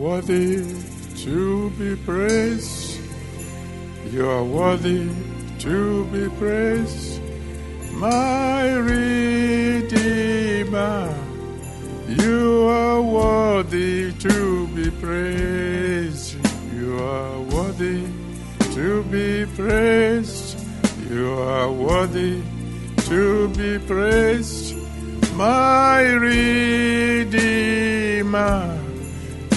worthy to be praised. You are worthy to be praised. My Redeemer, you are worthy to be praised. You are worthy to be praised. You are worthy to be praised. My Redeemer,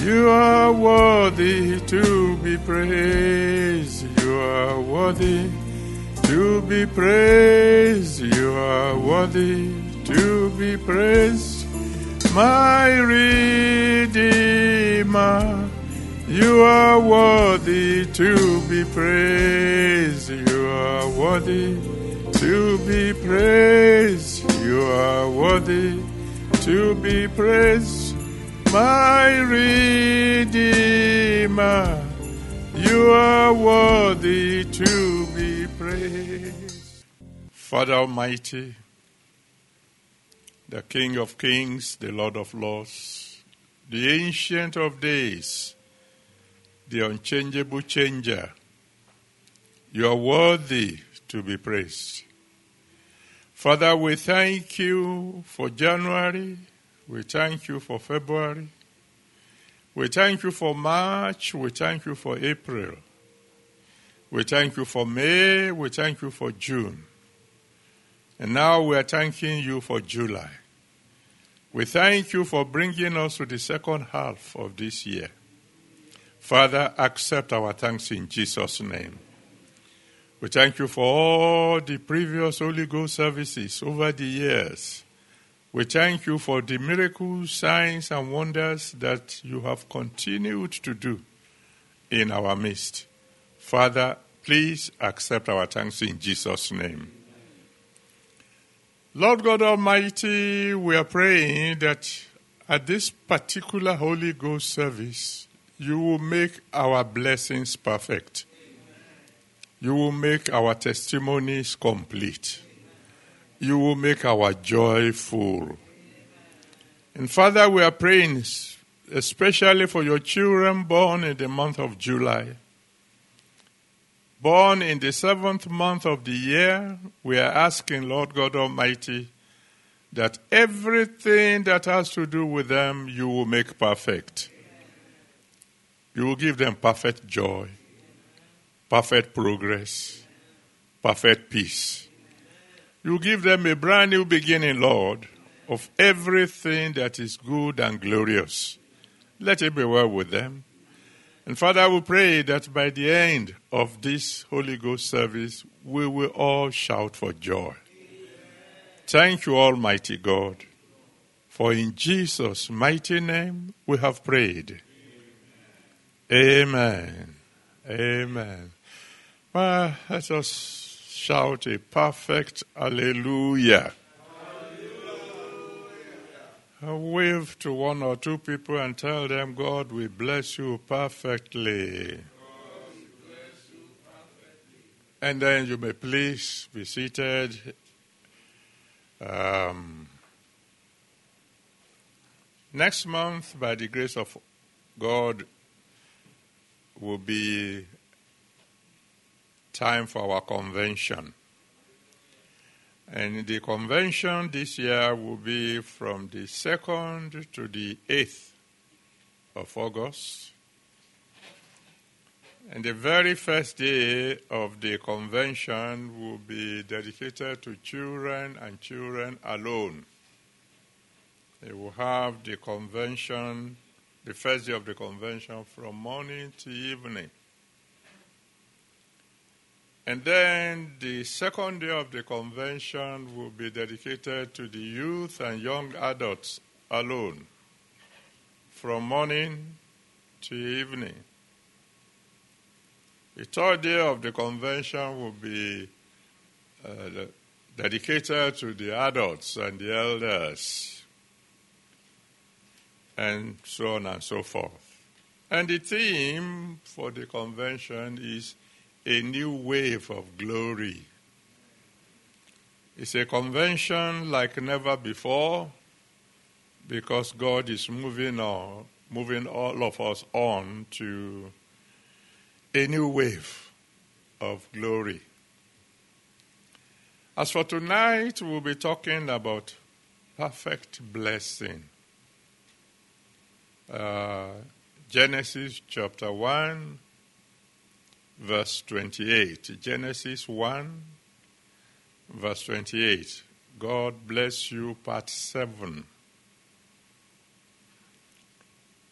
you are worthy to be praised. You are worthy to be praised. You are worthy to be praised. My Redeemer, you are worthy to be praised. You are worthy to be praised. You are worthy to be praised. My Redeemer, you are worthy to be praised. Father Almighty, the King of Kings, the Lord of Lords, the Ancient of Days, the unchangeable changer, you are worthy to be praised. Father, we thank you for January. We thank you for February. We thank you for March. We thank you for April. We thank you for May. We thank you for June. And now we are thanking you for July. We thank you for bringing us to the second half of this year. Father, accept our thanks in Jesus' name. We thank you for all the previous Holy Ghost services over the years. We thank you for the miracles, signs, and wonders that you have continued to do in our midst. Father, please accept our thanks in Jesus' name. Lord God Almighty, we are praying that at this particular Holy Ghost service, you will make our blessings perfect. You will make our testimonies complete. You will make our joy full. And Father, we are praying especially for your children born in the month of July. Born in the seventh month of the year, we are asking, Lord God Almighty, that everything that has to do with them you will make perfect. You will give them perfect joy, perfect progress, perfect peace. You give them a brand new beginning, Lord, of everything that is good and glorious. Let it be well with them. And Father, we pray that by the end of this Holy Ghost service, we will all shout for joy. Thank you, Almighty God, for in Jesus' mighty name we have prayed. Amen. Amen. Well, let us shout a perfect hallelujah. Wave to one or two people and tell them, God will bless you perfectly. And then you may please be seated. Um, next month, by the grace of God, will be time for our convention. And the convention this year will be from the 2nd to the 8th of August. And the very first day of the convention will be dedicated to children and children alone. They will have the convention the first day of the convention from morning to evening. And then the second day of the convention will be dedicated to the youth and young adults alone, from morning to evening. The third day of the convention will be uh, dedicated to the adults and the elders and so on and so forth. And the theme for the convention is a new wave of glory. It's a convention like never before because God is moving on, moving all of us on to a new wave of glory. As for tonight, we'll be talking about perfect blessing uh, Genesis chapter 1, verse 28. Genesis 1, verse 28. God bless you, part 7.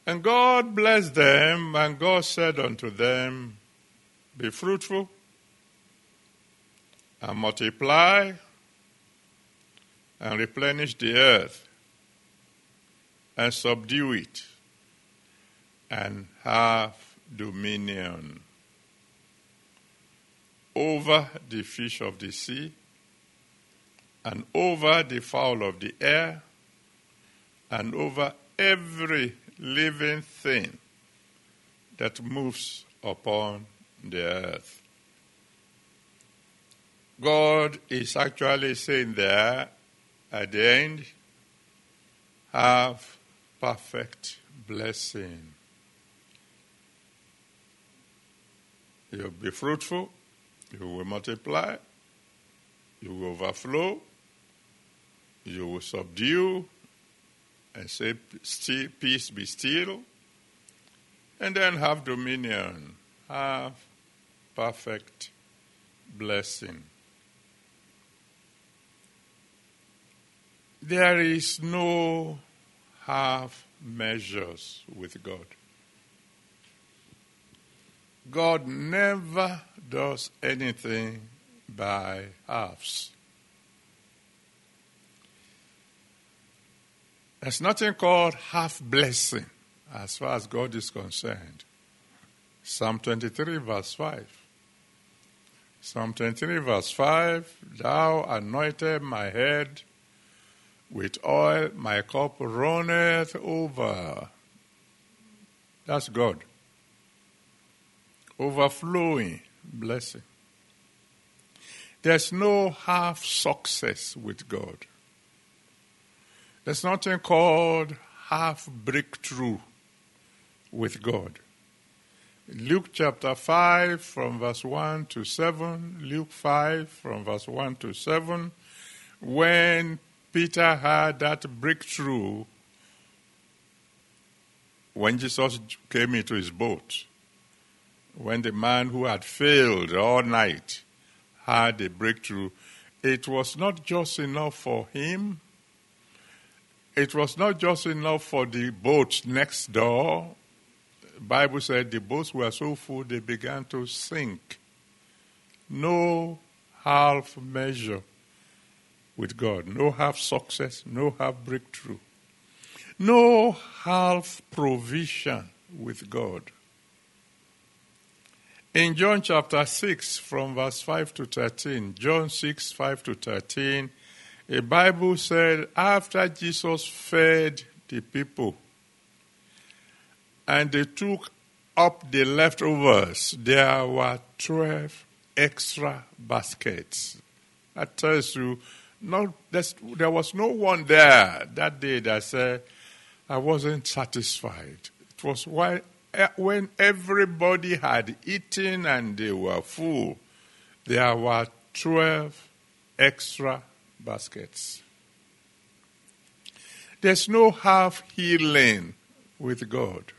And God blessed them, and God said unto them, Be fruitful and multiply and replenish the earth and subdue it and have dominion over the fish of the sea and over the fowl of the air and over every living thing that moves upon the earth. God is actually saying there at the end, have perfect blessing. You'll be fruitful, you will multiply, you will overflow, you will subdue, and say, Peace be still, and then have dominion, have perfect blessing. There is no half measures with God. God never does anything by halves. There's nothing called half blessing as far as God is concerned. Psalm 23, verse 5. Psalm 23, verse 5 Thou anointed my head with oil, my cup runneth over. That's God. Overflowing blessing. There's no half success with God. There's nothing called half breakthrough with God. Luke chapter 5 from verse 1 to 7, Luke 5 from verse 1 to 7, when Peter had that breakthrough when Jesus came into his boat, when the man who had failed all night had a breakthrough, it was not just enough for him. It was not just enough for the boat next door. The Bible said the boats were so full they began to sink. No half measure with God, no half success, no half breakthrough, no half provision with God. In John chapter 6, from verse 5 to 13, John 6, 5 to 13, a Bible said after Jesus fed the people and they took up the leftovers, there were 12 extra baskets. That tells you not, there was no one there that day that said, I wasn't satisfied. It was why, Eh, when everybody had eaten and they were full, there were 12 extra baskets. There's no half healing with God.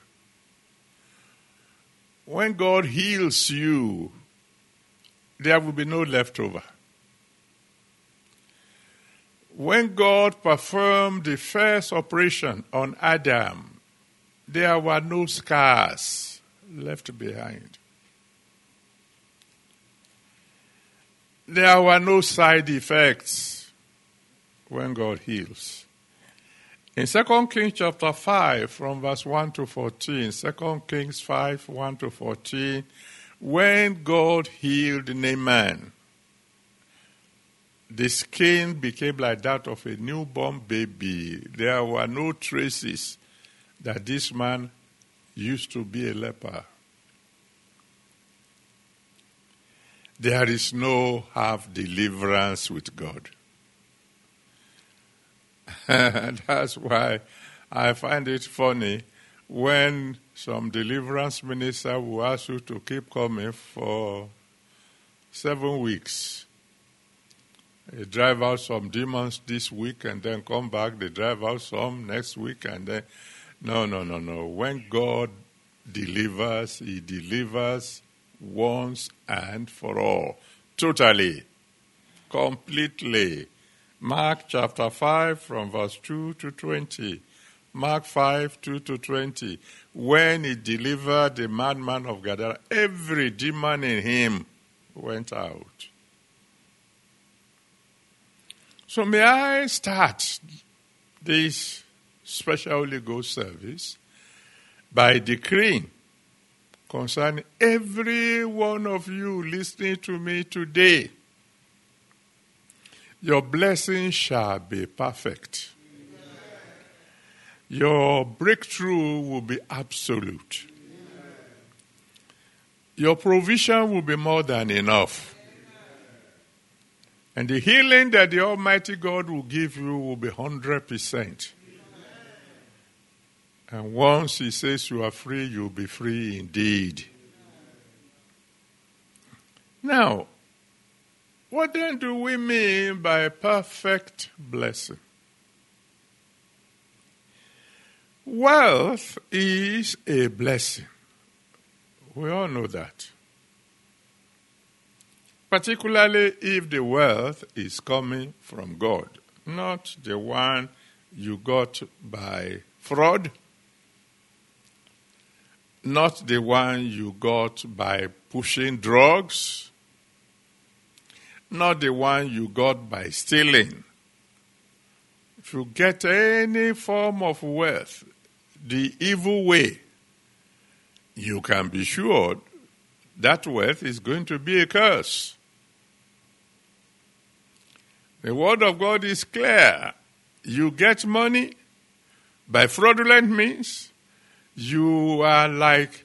When God heals you, there will be no leftover. When God performed the first operation on Adam, there were no scars left behind. There were no side effects when God heals. In 2 Kings chapter 5, from verse 1 to 14, 2 Kings 5, 1 to 14, when God healed Naaman, the skin became like that of a newborn baby. There were no traces that this man used to be a leper. There is no half deliverance with God. That's why I find it funny when some deliverance minister will ask you to keep coming for seven weeks they drive out some demons this week and then come back. They drive out some next week and then. No, no, no, no. When God delivers, He delivers once and for all. Totally. Completely. Mark chapter 5 from verse 2 to 20. Mark 5, 2 to 20. When he delivered the madman of Gadara, every demon in him went out. So, may I start this special Holy Ghost service by decreeing concerning every one of you listening to me today. Your blessing shall be perfect. Your breakthrough will be absolute. Your provision will be more than enough. And the healing that the Almighty God will give you will be 100%. And once He says you are free, you'll be free indeed. Now, what then do we mean by perfect blessing? Wealth is a blessing. We all know that particularly if the wealth is coming from God, not the one you got by fraud, not the one you got by pushing drugs, not the one you got by stealing. If you get any form of wealth the evil way, you can be sure that wealth is going to be a curse. The Word of God is clear you get money by fraudulent means, you are like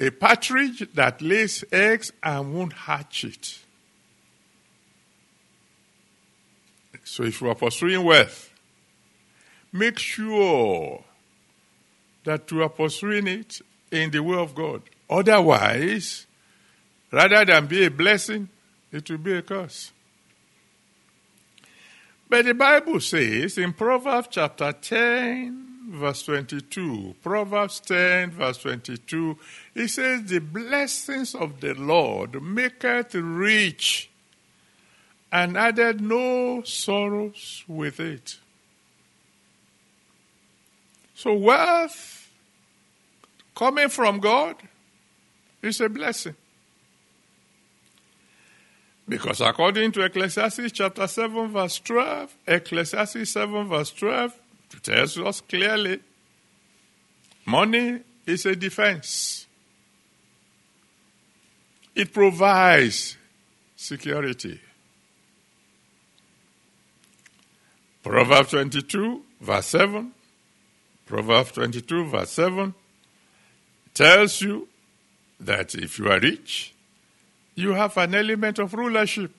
a partridge that lays eggs and won't hatch it. So if you are pursuing wealth, make sure that you are pursuing it in the way of God. Otherwise, rather than be a blessing, it will be a curse. But the Bible says in Proverbs chapter 10, verse 22, Proverbs 10, verse 22, it says, The blessings of the Lord maketh rich, and added no sorrows with it. So, wealth coming from God is a blessing. Because according to Ecclesiastes chapter 7, verse 12, Ecclesiastes 7, verse 12 tells us clearly money is a defense, it provides security. Proverbs 22, verse 7, Proverbs 22, verse 7 tells you that if you are rich, you have an element of rulership,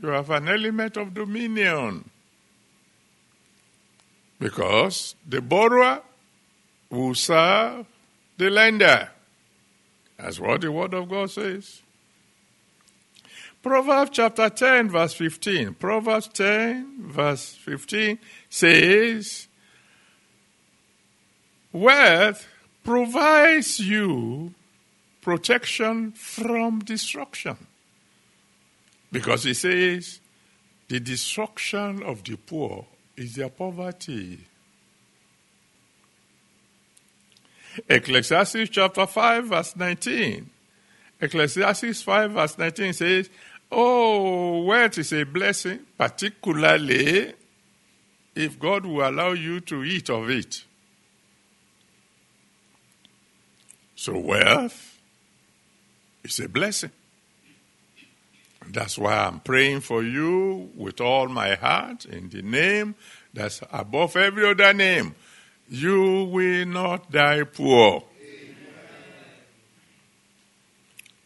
you have an element of dominion. Because the borrower will serve the lender. That's what the Word of God says. Proverbs chapter 10, verse 15. Proverbs 10, verse 15 says, Wealth provides you protection from destruction. Because he says, the destruction of the poor is their poverty. Ecclesiastes chapter 5, verse 19. Ecclesiastes 5, verse 19 says, Oh, wealth is a blessing, particularly if God will allow you to eat of it. So, wealth is a blessing. That's why I'm praying for you with all my heart in the name that's above every other name. You will not die poor.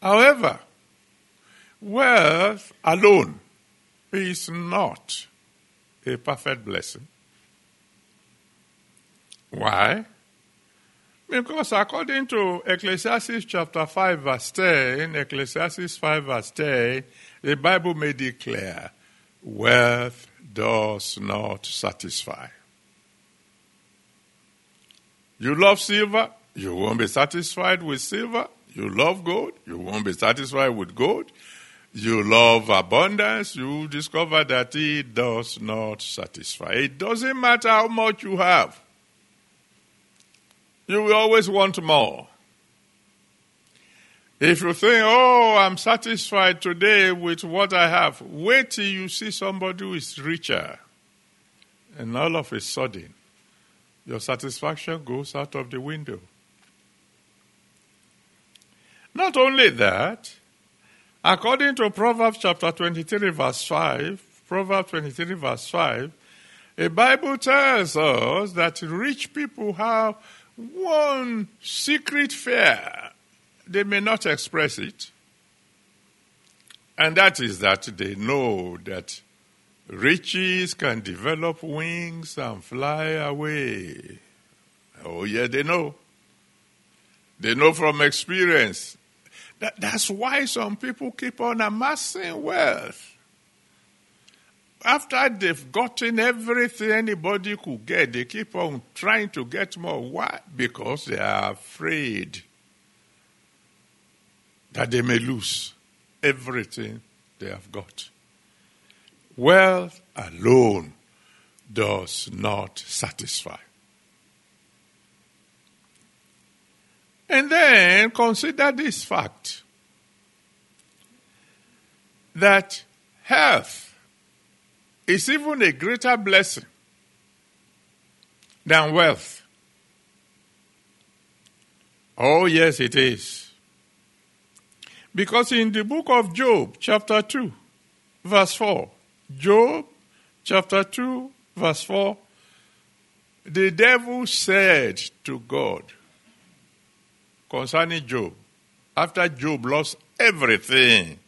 However, wealth alone is not a perfect blessing. Why? Because according to Ecclesiastes chapter 5 verse 10, Ecclesiastes 5 verse 10, the Bible made it clear wealth does not satisfy. You love silver, you won't be satisfied with silver. You love gold, you won't be satisfied with gold. You love abundance, you discover that it does not satisfy. It doesn't matter how much you have, you will always want more. If you think, oh, I'm satisfied today with what I have, wait till you see somebody who is richer. And all of a sudden, your satisfaction goes out of the window. Not only that, according to Proverbs chapter 23, verse 5, Proverbs 23, verse 5, the Bible tells us that rich people have one secret fear they may not express it. And that is that they know that riches can develop wings and fly away. Oh, yeah, they know. They know from experience. That, that's why some people keep on amassing wealth. After they've gotten everything anybody could get, they keep on trying to get more. Why? Because they are afraid that they may lose everything they have got. Wealth alone does not satisfy. And then consider this fact that health is even a greater blessing than wealth. Oh, yes, it is. Because in the book of Job, chapter 2, verse 4, Job chapter 2, verse 4. The devil said to God concerning Job, after Job lost everything,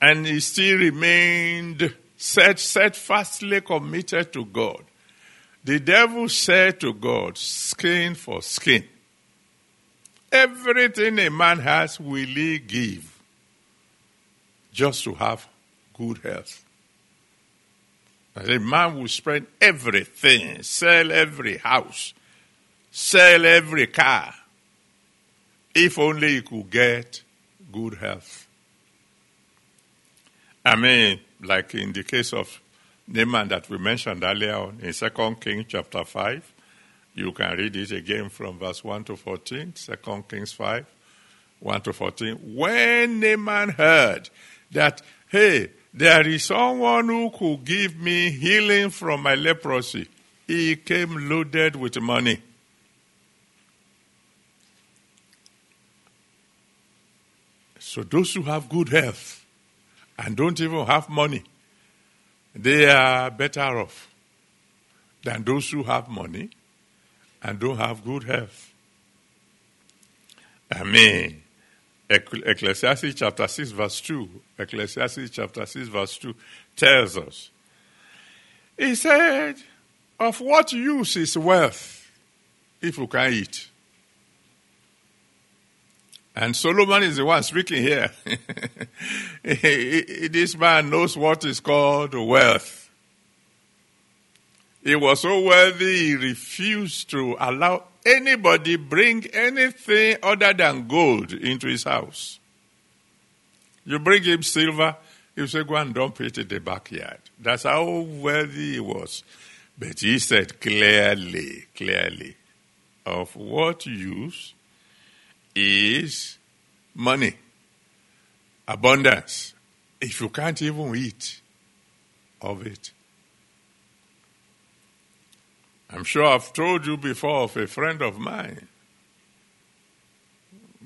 and he still remained set, steadfastly committed to God. The devil said to God, skin for skin. Everything a man has will he give just to have good health. And a man will spend everything, sell every house, sell every car, if only he could get good health. I mean, like in the case of Naaman that we mentioned earlier on in Second Kings chapter 5. You can read it again from verse 1 to 14, 2 Kings 5, 1 to 14. When Naaman heard that, hey, there is someone who could give me healing from my leprosy, he came loaded with money. So those who have good health and don't even have money, they are better off than those who have money and don't have good health. I mean, Ecclesiastes chapter 6, verse 2, Ecclesiastes chapter 6, verse 2 tells us. He said, Of what use is wealth if you can't eat? And Solomon is the one speaking here. this man knows what is called wealth. He was so wealthy, he refused to allow anybody bring anything other than gold into his house. You bring him silver, he say, go and dump it in the backyard. That's how wealthy he was. But he said clearly, clearly, of what use is money, abundance, if you can't even eat of it. I'm sure I've told you before of a friend of mine,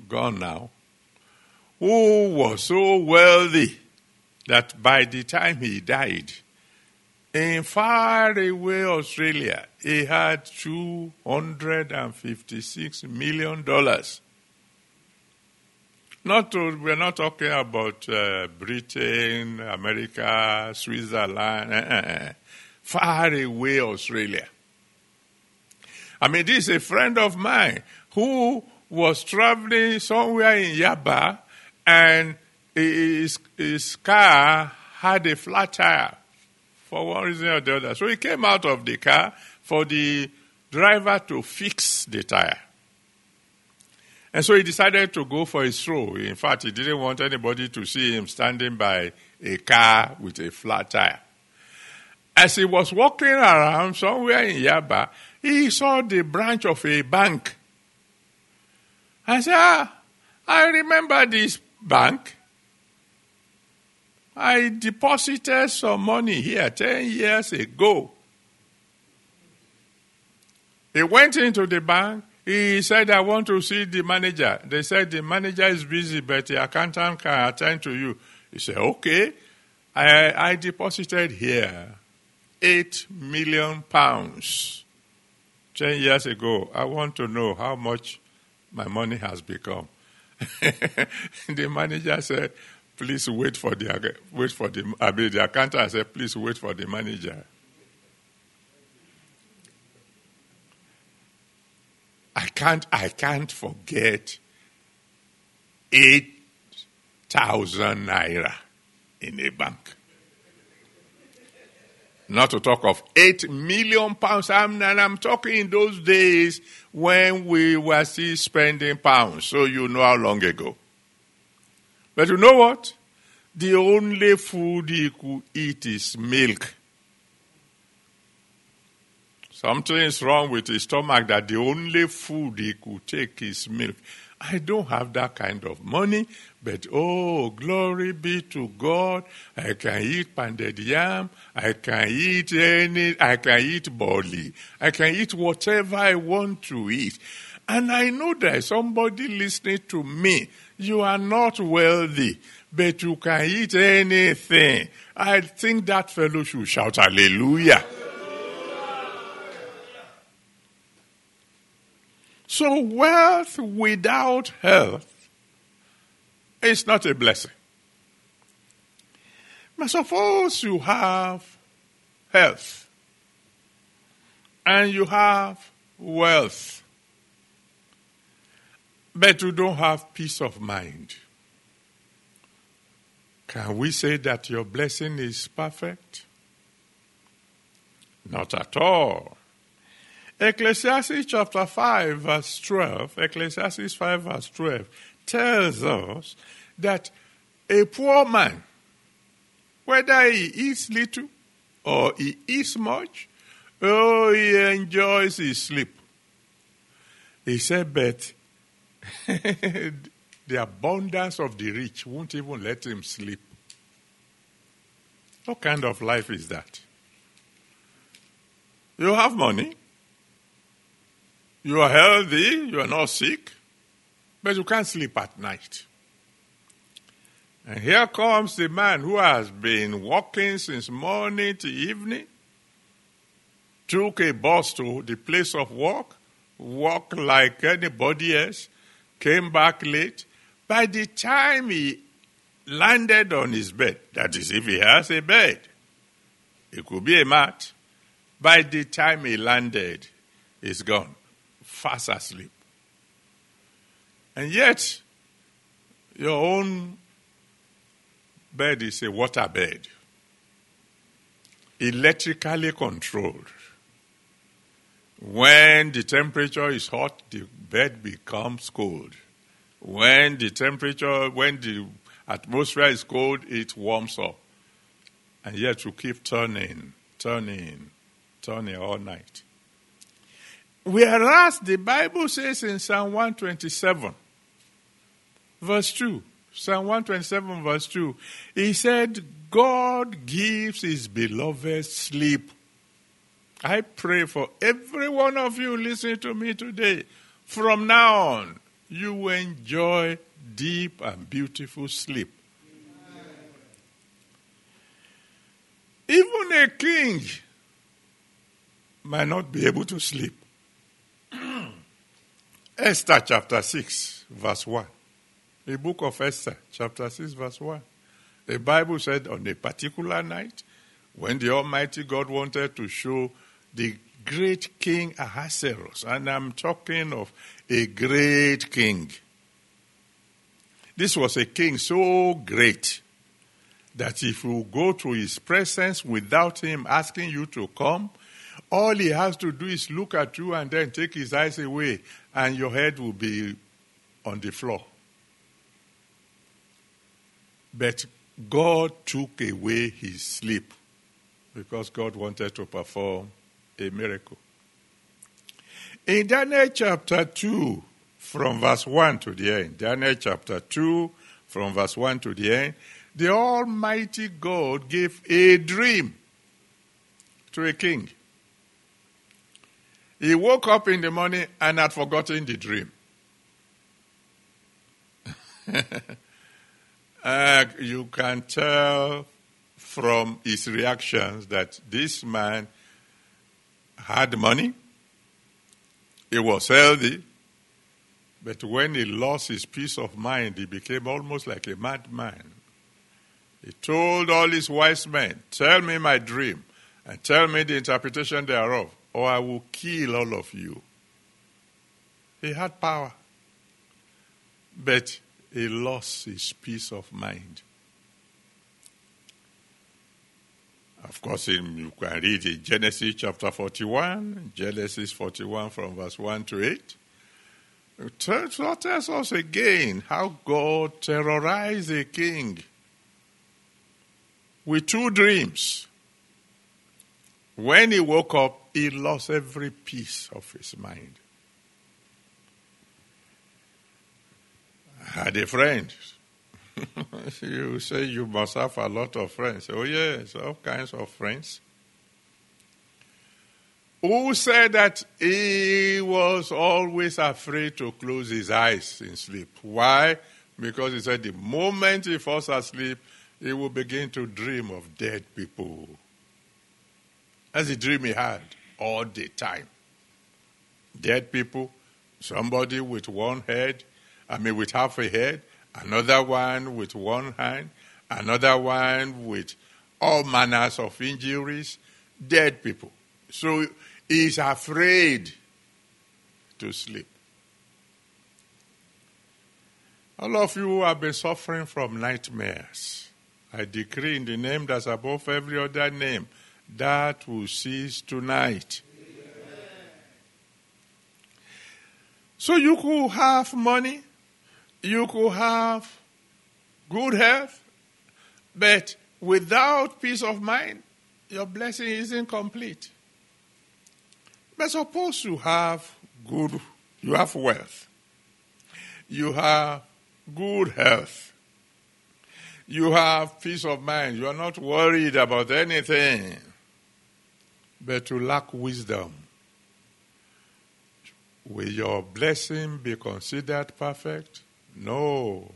gone now, who was so wealthy that by the time he died, in far away Australia, he had $256 million. Not to, we're not talking about uh, Britain, America, Switzerland, uh, far away Australia. I mean, this is a friend of mine who was traveling somewhere in Yaba and his, his car had a flat tire for one reason or the other. So he came out of the car for the driver to fix the tire. And so he decided to go for a stroll. In fact, he didn't want anybody to see him standing by a car with a flat tire. As he was walking around somewhere in Yaba, he saw the branch of a bank. I said, ah, I remember this bank. I deposited some money here 10 years ago. He went into the bank. He said, I want to see the manager. They said, the manager is busy, but the accountant can attend to you. He said, okay. I, I deposited here 8 million pounds 10 years ago. I want to know how much my money has become. the manager said, please wait for the, wait for the, I mean, the accountant said, please wait for the manager. I can't, I can't forget 8,000 naira in a bank. Not to talk of 8 million pounds. I'm, and I'm talking in those days when we were still spending pounds. So you know how long ago. But you know what? The only food he could eat is milk. Something is wrong with his stomach that the only food he could take is milk. I don't have that kind of money, but oh, glory be to God. I can eat pounded yam. I can eat any, I can eat barley. I can eat whatever I want to eat. And I know there's somebody listening to me. You are not wealthy, but you can eat anything. I think that fellow should shout hallelujah. So, wealth without health is not a blessing. But suppose you have health and you have wealth, but you don't have peace of mind. Can we say that your blessing is perfect? Not at all. Ecclesiastes chapter 5, verse 12, Ecclesiastes 5, verse 12, tells us that a poor man, whether he eats little or he eats much, oh, he enjoys his sleep. He said, but the abundance of the rich won't even let him sleep. What kind of life is that? You have money, you are healthy, you are not sick, but you can't sleep at night. And here comes the man who has been walking since morning to evening, took a bus to the place of work, walked like anybody else, came back late. By the time he landed on his bed, that is, if he has a bed, it could be a mat. By the time he landed, he's gone fast asleep. And yet, your own bed is a water bed, electrically controlled. When the temperature is hot, the bed becomes cold. When the temperature, when the atmosphere is cold, it warms up. And yet you keep turning, turning, turning all night. Whereas the Bible says in Psalm 127, verse 2, Psalm 127, verse 2, he said, God gives his beloved sleep. I pray for every one of you listening to me today. From now on, you will enjoy deep and beautiful sleep. Even a king might not be able to sleep. Esther chapter 6, verse 1. The book of Esther, chapter 6, verse 1. The Bible said on a particular night, when the Almighty God wanted to show the great king Ahasuerus, and I'm talking of a great king. This was a king so great that if you go to his presence without him asking you to come, all he has to do is look at you and then take his eyes away, and your head will be on the floor. But God took away his sleep because God wanted to perform a miracle. In Daniel chapter 2, from verse 1 to the end, Daniel chapter 2, from verse 1 to the end, the Almighty God gave a dream to a king. He woke up in the morning and had forgotten the dream. uh, you can tell from his reactions that this man had money, he was healthy, but when he lost his peace of mind, he became almost like a madman. He told all his wise men, Tell me my dream and tell me the interpretation thereof or I will kill all of you. He had power, but he lost his peace of mind. Of course, you can read in Genesis chapter 41, Genesis 41 from verse 1 to 8. It tells us again how God terrorized a king with two dreams. When he woke up, he lost every piece of his mind. I had a friend. you say you must have a lot of friends. Oh, yes, all kinds of friends. Who said that he was always afraid to close his eyes in sleep? Why? Because he said the moment he falls asleep, he will begin to dream of dead people. That's the dream he had all the time. Dead people, somebody with one head, I mean, with half a head, another one with one hand, another one with all manners of injuries, dead people. So he's afraid to sleep. All of you who have been suffering from nightmares, I decree in the name that's above every other name, that will cease tonight. So you could have money, you could have good health, but without peace of mind, your blessing isn't complete. But suppose you have good, you have wealth, you have good health, you have peace of mind, you are not worried about anything, but you lack wisdom. Will your blessing be considered perfect? No.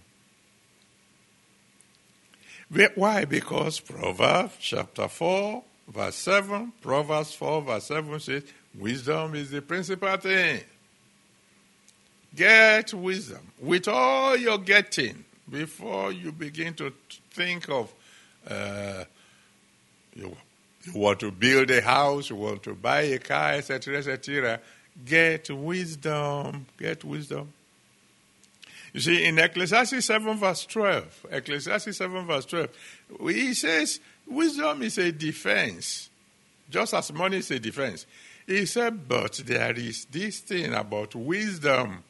Why? Because Proverbs chapter 4, verse 7, Proverbs 4, verse 7 says, Wisdom is the principal thing. Get wisdom with all you're getting before you begin to think of uh, you, you want to build a house, you want to buy a car, etc., etc. Get wisdom. Get wisdom. You see, in Ecclesiastes 7, verse 12, Ecclesiastes 7, verse 12, he says wisdom is a defense, just as money is a defense. He said, but there is this thing about wisdom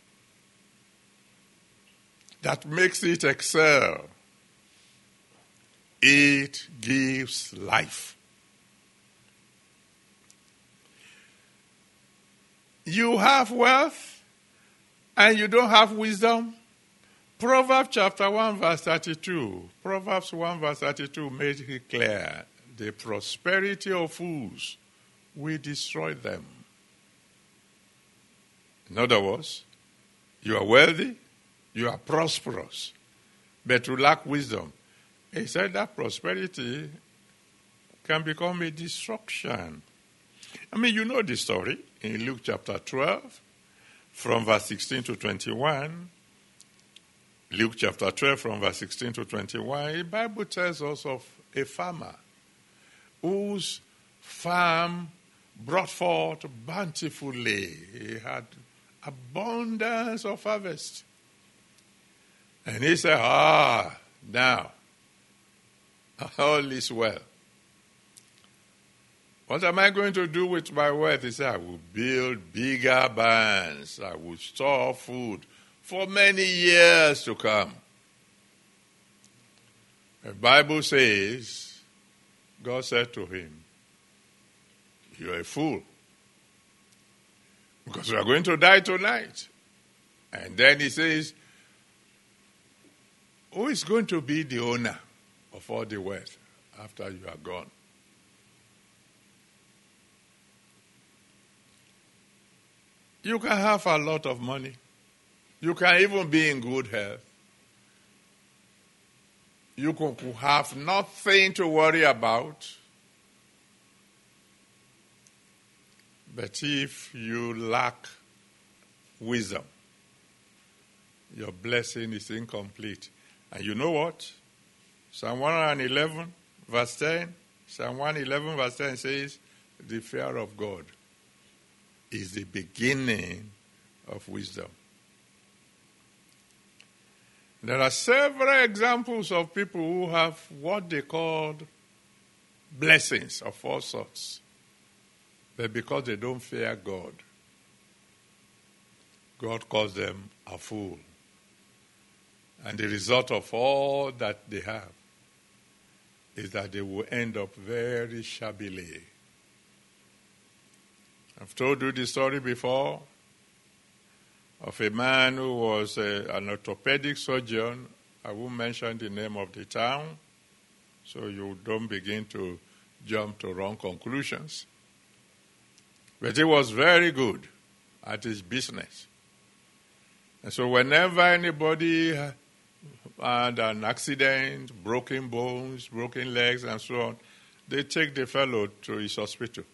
that makes it excel. It gives life. You have wealth and you don't have wisdom. Proverbs chapter 1, verse 32. Proverbs 1, verse 32 made it clear the prosperity of fools will destroy them. In other words, you are wealthy, you are prosperous, but you lack wisdom. He said that prosperity can become a destruction. I mean, you know the story in Luke chapter 12, from verse 16 to 21. Luke chapter 12, from verse 16 to 21, the Bible tells us of a farmer whose farm brought forth bountifully. He had abundance of harvest. And he said, Ah, now, all is well. What am I going to do with my wealth? He said, I will build bigger barns. I will store food for many years to come. The Bible says, God said to him, You're a fool. Because you are going to die tonight. And then he says, Who is going to be the owner of all the wealth after you are gone? You can have a lot of money. You can even be in good health. You can have nothing to worry about. But if you lack wisdom, your blessing is incomplete. And you know what? Psalm 111, verse 10, Psalm 111, verse 10 says, The fear of God is the beginning of wisdom. There are several examples of people who have what they called blessings of all sorts, but because they don't fear God, God calls them a fool. And the result of all that they have is that they will end up very shabbily. I've told you the story before of a man who was a, an orthopedic surgeon. I won't mention the name of the town, so you don't begin to jump to wrong conclusions. But he was very good at his business. And so whenever anybody had an accident, broken bones, broken legs, and so on, they take the fellow to his hospital.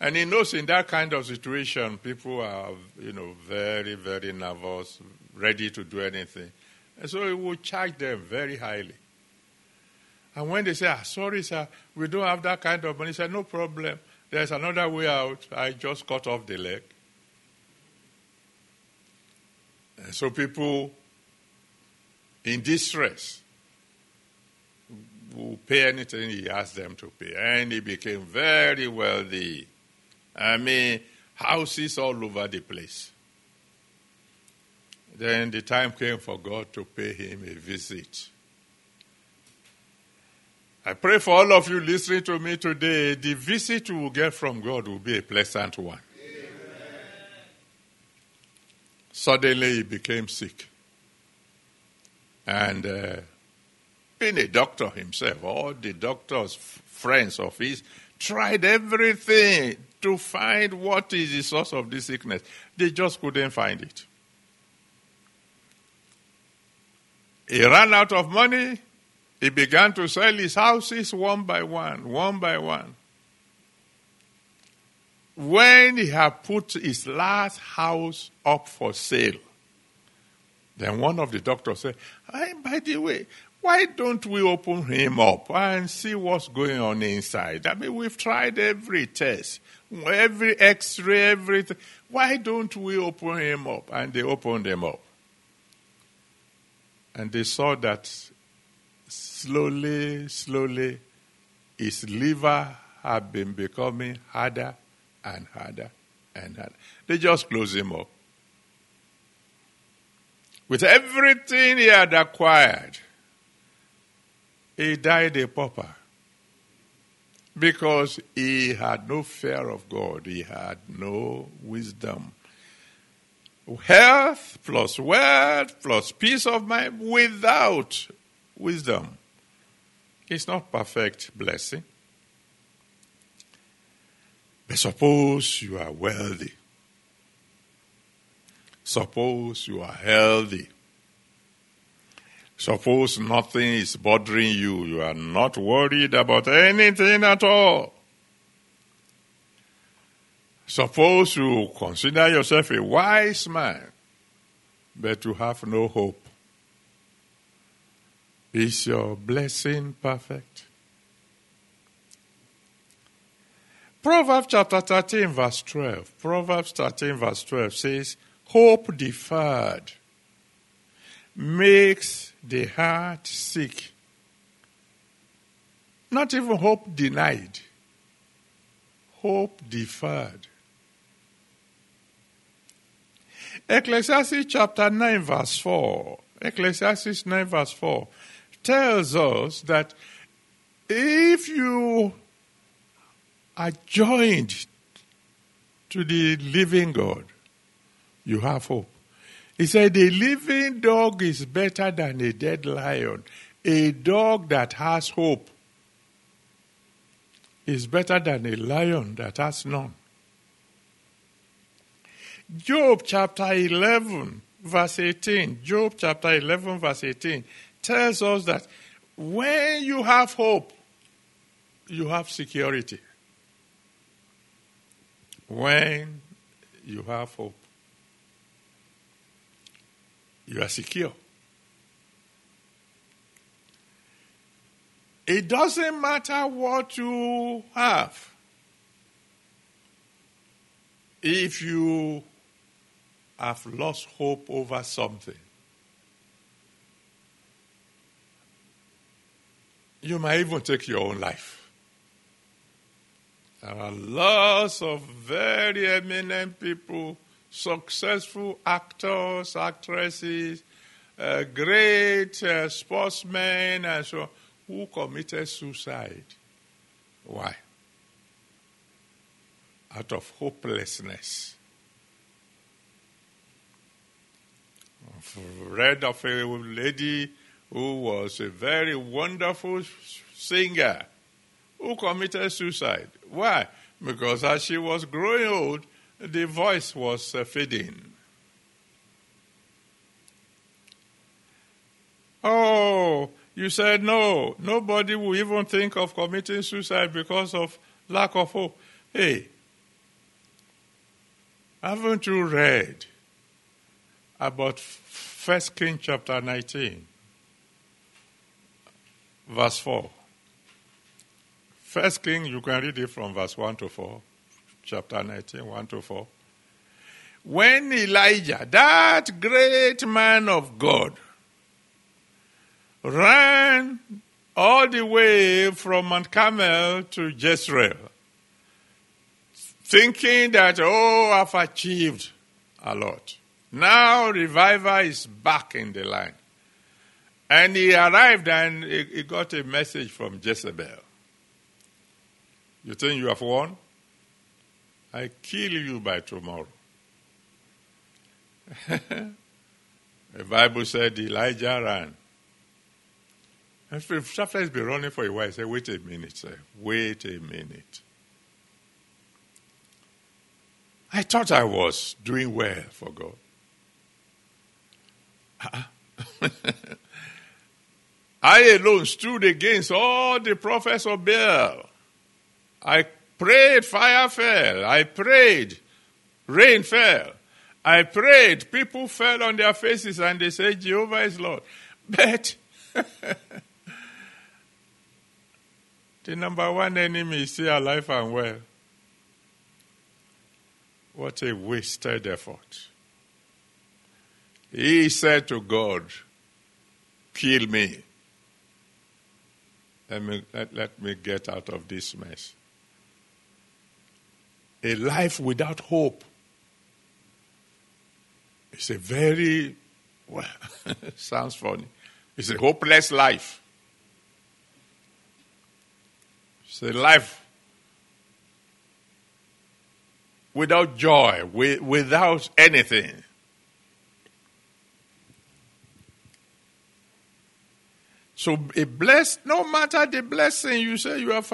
And he knows in that kind of situation, people are, you know, very, very nervous, ready to do anything. And so he will charge them very highly. And when they say, ah, sorry, sir, we don't have that kind of money, he said, no problem. There's another way out. I just cut off the leg. And so people in distress will pay anything he asked them to pay. And he became very wealthy. I mean, houses all over the place. Then the time came for God to pay him a visit. I pray for all of you listening to me today, the visit you will get from God will be a pleasant one. Amen. Suddenly he became sick. And uh, being a doctor himself, all the doctors, friends of his, tried everything to find what is the source of this sickness. They just couldn't find it. He ran out of money. He began to sell his houses one by one, one by one. When he had put his last house up for sale, then one of the doctors said, hey, By the way, why don't we open him up and see what's going on inside? I mean, we've tried every test, every x ray, everything. Why don't we open him up? And they opened him up. And they saw that slowly, slowly, his liver had been becoming harder and harder and harder. They just closed him up. With everything he had acquired, he died a pauper because he had no fear of God, he had no wisdom. Health plus wealth plus peace of mind without wisdom is not perfect blessing. But suppose you are wealthy. Suppose you are healthy. Suppose nothing is bothering you. You are not worried about anything at all. Suppose you consider yourself a wise man, but you have no hope. Is your blessing perfect? Proverbs chapter 13, verse 12. Proverbs 13, verse 12 says, Hope deferred makes the heart sick. Not even hope denied, hope deferred. Ecclesiastes chapter 9, verse 4. Ecclesiastes 9, verse 4 tells us that if you are joined to the living God, you have hope. He said, A living dog is better than a dead lion. A dog that has hope is better than a lion that has none. Job chapter 11, verse 18. Job chapter 11, verse 18 tells us that when you have hope, you have security. When you have hope you are secure. It doesn't matter what you have. If you have lost hope over something, you might even take your own life. There are lots of very eminent people successful actors, actresses, uh, great uh, sportsmen, and so who committed suicide. Why? Out of hopelessness. I've read of a lady who was a very wonderful singer who committed suicide. Why? Because as she was growing old, the voice was uh, fading. Oh, you said no. Nobody will even think of committing suicide because of lack of hope. Hey, haven't you read about First King chapter 19, verse 4? First King, you can read it from verse 1 to 4, chapter 19, 1 to 4. When Elijah, that great man of God, ran all the way from Mount Carmel to Jezreel, thinking that, oh, I've achieved a lot. Now revival is back in the line. And he arrived and he got a message from Jezebel. You think you have won? I kill you by tomorrow. the Bible said Elijah ran. And if has been running for a while, say, wait a minute, sir. Wait a minute. I thought I was doing well for God. Ah. I alone stood against all the prophets of Baal. I prayed, fire fell. I prayed, rain fell. I prayed, people fell on their faces and they said, Jehovah is Lord. But the number one enemy is still alive and well. What a wasted effort. He said to God, Kill me. Let me, let, let me get out of this mess. A life without hope it's a very, well, sounds funny. It's a hopeless life. It's a life without joy, without anything. So a blessed, no matter the blessing you say you have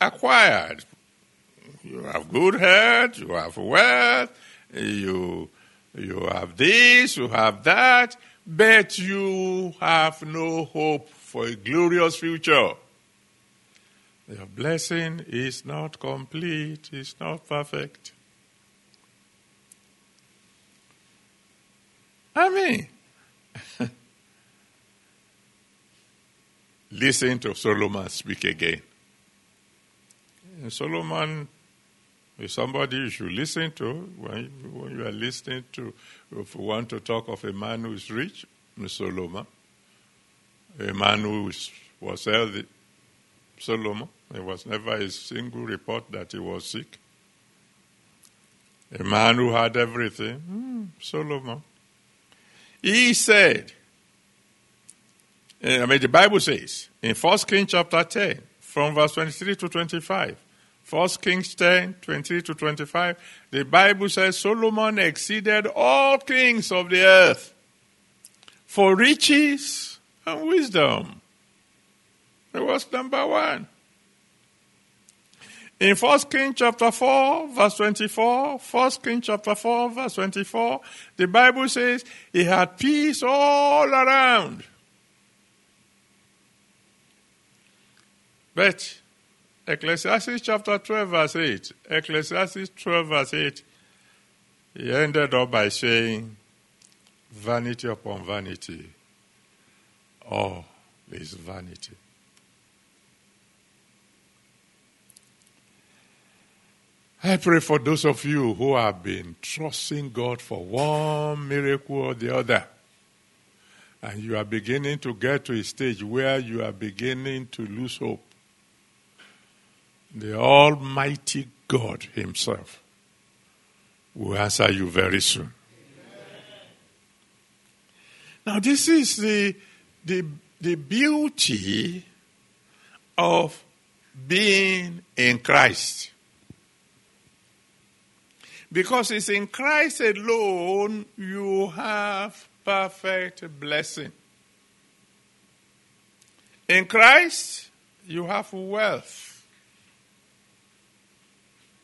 acquired, you have good health, you have wealth, you you have this, you have that, but you have no hope for a glorious future. Your blessing is not complete, it's not perfect. I mean, listen to Solomon speak again. Solomon is somebody you should listen to when, when you are listening to, if you want to talk of a man who is rich, Mr. Solomon, a man who was healthy, Solomon. There was never a single report that he was sick. A man who had everything, hmm, Solomon. He said, I mean, the Bible says in 1 Kings chapter 10, from verse 23 to 25, First Kings 10, 23 to 25, the Bible says Solomon exceeded all kings of the earth for riches and wisdom. It was number one. In First Kings chapter 4, verse 24, First Kings chapter 4, verse 24, the Bible says he had peace all around. But Ecclesiastes chapter 12, verse 8. Ecclesiastes 12, verse 8. He ended up by saying, Vanity upon vanity. All is vanity. I pray for those of you who have been trusting God for one miracle or the other. And you are beginning to get to a stage where you are beginning to lose hope the Almighty God Himself will answer you very soon. Now, this is the, the, the beauty of being in Christ. Because it's in Christ alone you have perfect blessing. In Christ, you have wealth.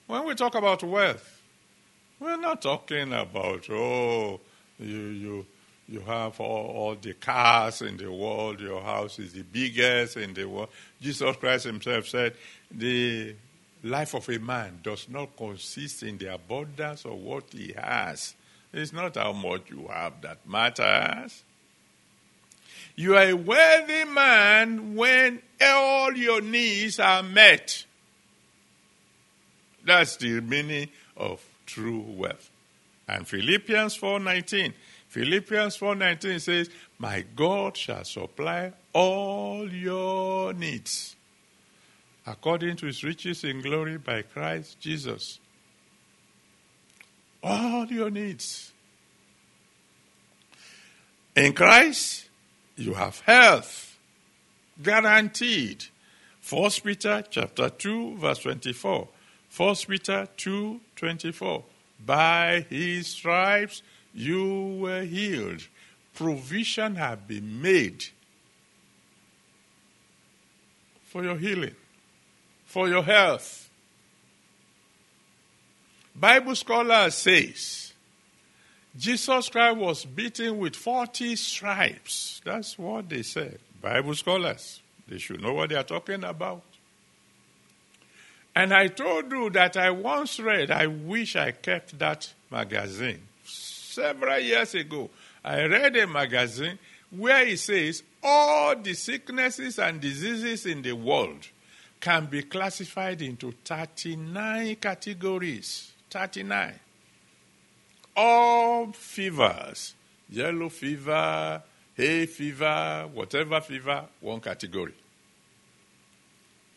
When we talk about wealth, we're not talking about, oh, you, you, You have all, all the cars in the world. Your house is the biggest in the world. Jesus Christ himself said, The life of a man does not consist in the abundance of what he has. It's not how much you have that matters. You are a worthy man when all your needs are met. That's the meaning of true wealth. And Philippians 4:19. Philippians 4:19 says, "My God shall supply all your needs according to his riches in glory by Christ Jesus." All your needs. In Christ, you have health guaranteed. 1 Peter chapter 2 verse 24. 1 Peter 2:24 By his stripes you were healed. Provision had been made for your healing, for your health. Bible scholar says Jesus Christ was beaten with 40 stripes. That's what they said. Bible scholars. They should know what they are talking about. And I told you that I once read, I wish I kept that magazine. Several years ago, I read a magazine where it says all the sicknesses and diseases in the world can be classified into 39 categories. 39. All fevers, yellow fever, hay fever, whatever fever, one category.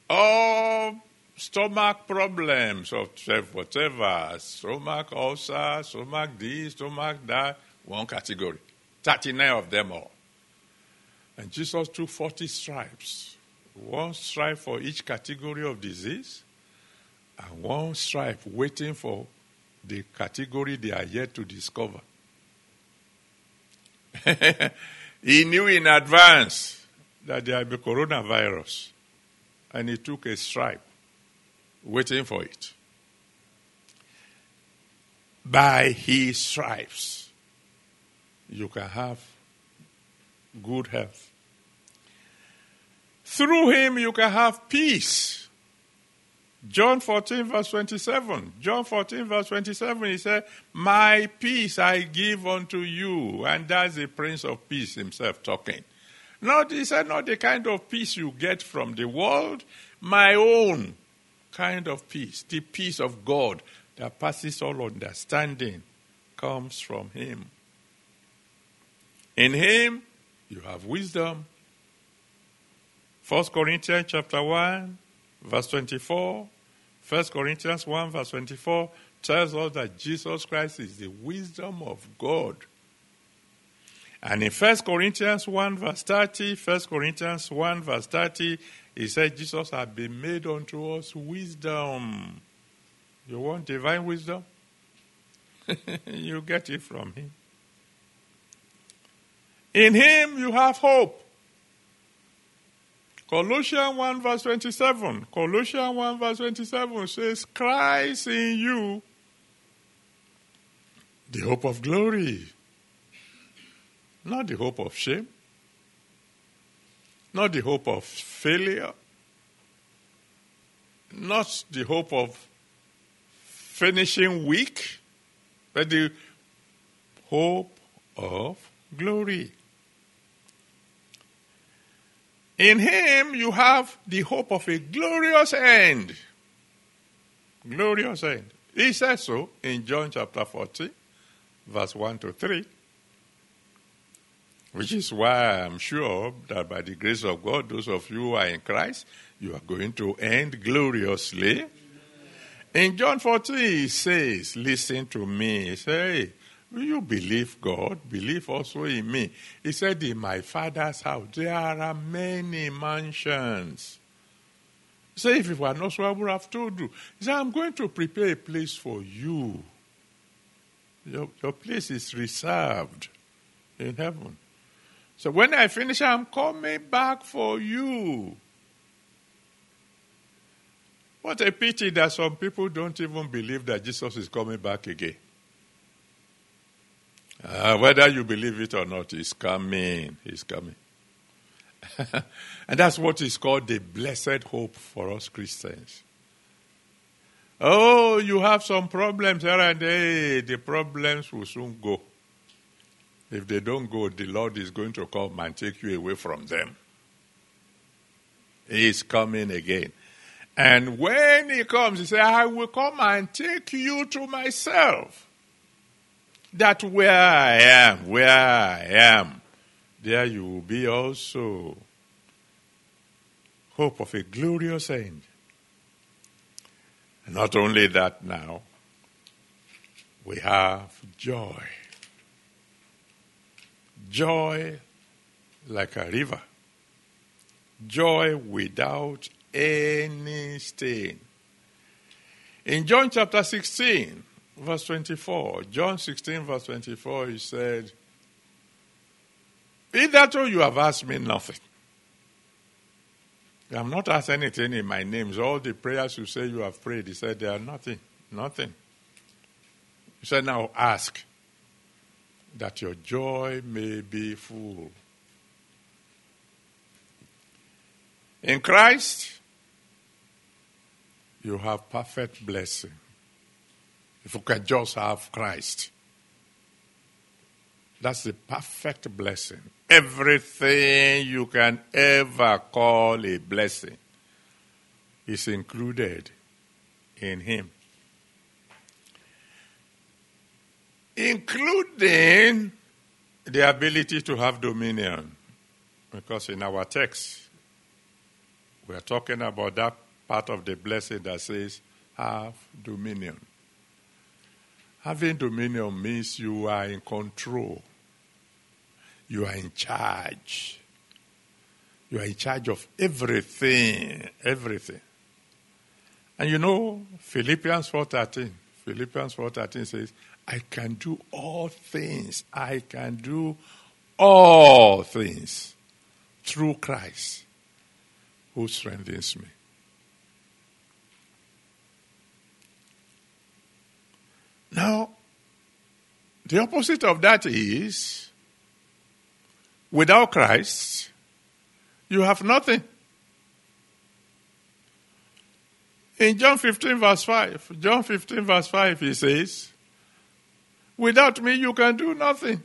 All stomach problems of whatever, stomach ulcer, stomach this, stomach that, one category. 39 of them all. And Jesus took 40 stripes. One stripe for each category of disease, and one stripe waiting for the category they are yet to discover. he knew in advance that there would be coronavirus, and he took a stripe waiting for it. By his stripes, you can have good health. Through him, you can have peace. John 14, verse 27. John 14, verse 27, he said, My peace I give unto you. And that's the Prince of Peace himself talking. Not, he said, not the kind of peace you get from the world, my own kind of peace, the peace of God that passes all understanding, comes from Him. In Him, you have wisdom. 1 Corinthians chapter 1, verse 24. 1 Corinthians 1, verse 24 tells us that Jesus Christ is the wisdom of God. And in 1 Corinthians 1, verse 30, 1 Corinthians 1, verse 30, he said, Jesus has been made unto us wisdom. You want divine wisdom? you get it from him. In him you have hope. Colossians 1 verse 27. Colossians 1 verse 27 says, Christ in you, the hope of glory. Not the hope of shame. Not the hope of failure. Not the hope of finishing weak, but the hope of glory. In him you have the hope of a glorious end. Glorious end. He says so in John chapter 14, verse 1 to 3. Which is why I'm sure that by the grace of God, those of you who are in Christ, you are going to end gloriously. In John 14, he says, Listen to me. He Will you believe God? Believe also in me. He said, In my father's house, there are many mansions. Said, If it were not so, I would have told you. He said, I'm going to prepare a place for you. Your, your place is reserved in heaven. So when I finish, I'm coming back for you. What a pity that some people don't even believe that Jesus is coming back again. Uh, whether you believe it or not, He's coming. He's coming. and that's what is called the blessed hope for us Christians. Oh, you have some problems here and there. The problems will soon go. If they don't go, the Lord is going to come and take you away from them. He is coming again. And when he comes, he says, I will come and take you to myself. That where I am, where I am, there you will be also. Hope of a glorious end. And not only that now, we have joy. Joy like a river. Joy without any stain. In John chapter 16, verse 24, John 16, verse 24, he said, Hitherto you have asked me nothing. You have not asked anything in my name. All the prayers you say you have prayed, he said, they are nothing. Nothing. He said, now ask that your joy may be full. In Christ, you have perfect blessing. If you can just have Christ, that's the perfect blessing. Everything you can ever call a blessing is included in Him. Including the ability to have dominion. Because in our text, we are talking about that part of the blessing that says, have dominion. Having dominion means you are in control. You are in charge. You are in charge of everything, everything. And you know, Philippians 4.13, Philippians 4.13 says, I can do all things. I can do all things through Christ who strengthens me. Now, the opposite of that is without Christ, you have nothing. In John 15, verse 5, John 15, verse 5, he says, Without me, you can do nothing.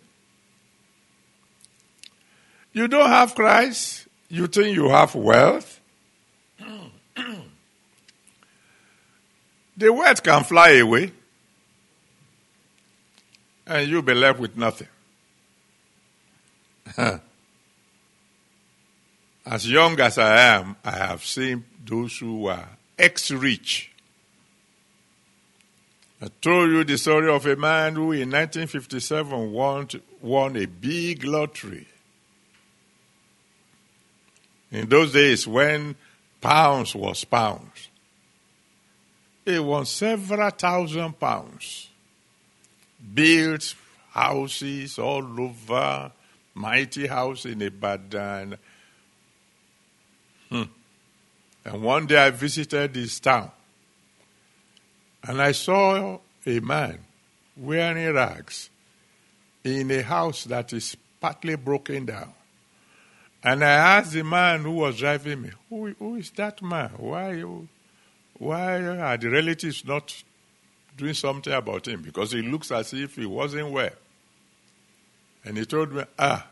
You don't have Christ, you think you have wealth. the wealth can fly away, and you'll be left with nothing. as young as I am, I have seen those who are ex rich. I told you the story of a man who in 1957 won, won a big lottery. In those days when pounds was pounds, he won several thousand pounds, built houses all over, mighty house in Ibadan. Hmm. And one day I visited his town. And I saw a man wearing rags in a house that is partly broken down. And I asked the man who was driving me, who, who is that man? Why, why are the relatives not doing something about him? Because he looks as if he wasn't well. And he told me, ah,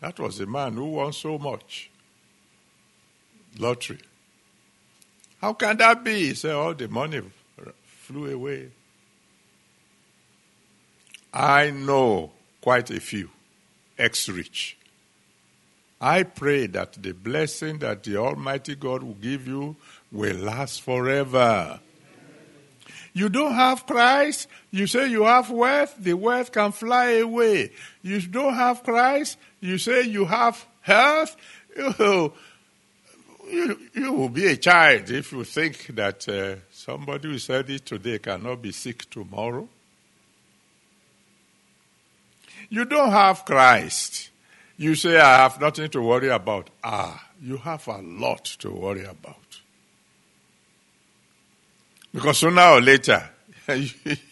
that was the man who won so much lottery. How can that be? He said, all the money flew away. I know quite a few ex rich. I pray that the blessing that the Almighty God will give you will last forever. You don't have Christ, you say you have wealth, the wealth can fly away. You don't have Christ, you say you have health, oh, you, you, will be a child if you think that uh, somebody said it today cannot be sick tomorrow. You don't have Christ. You say, I have nothing to worry about. Ah, you have a lot to worry about. Because sooner or later,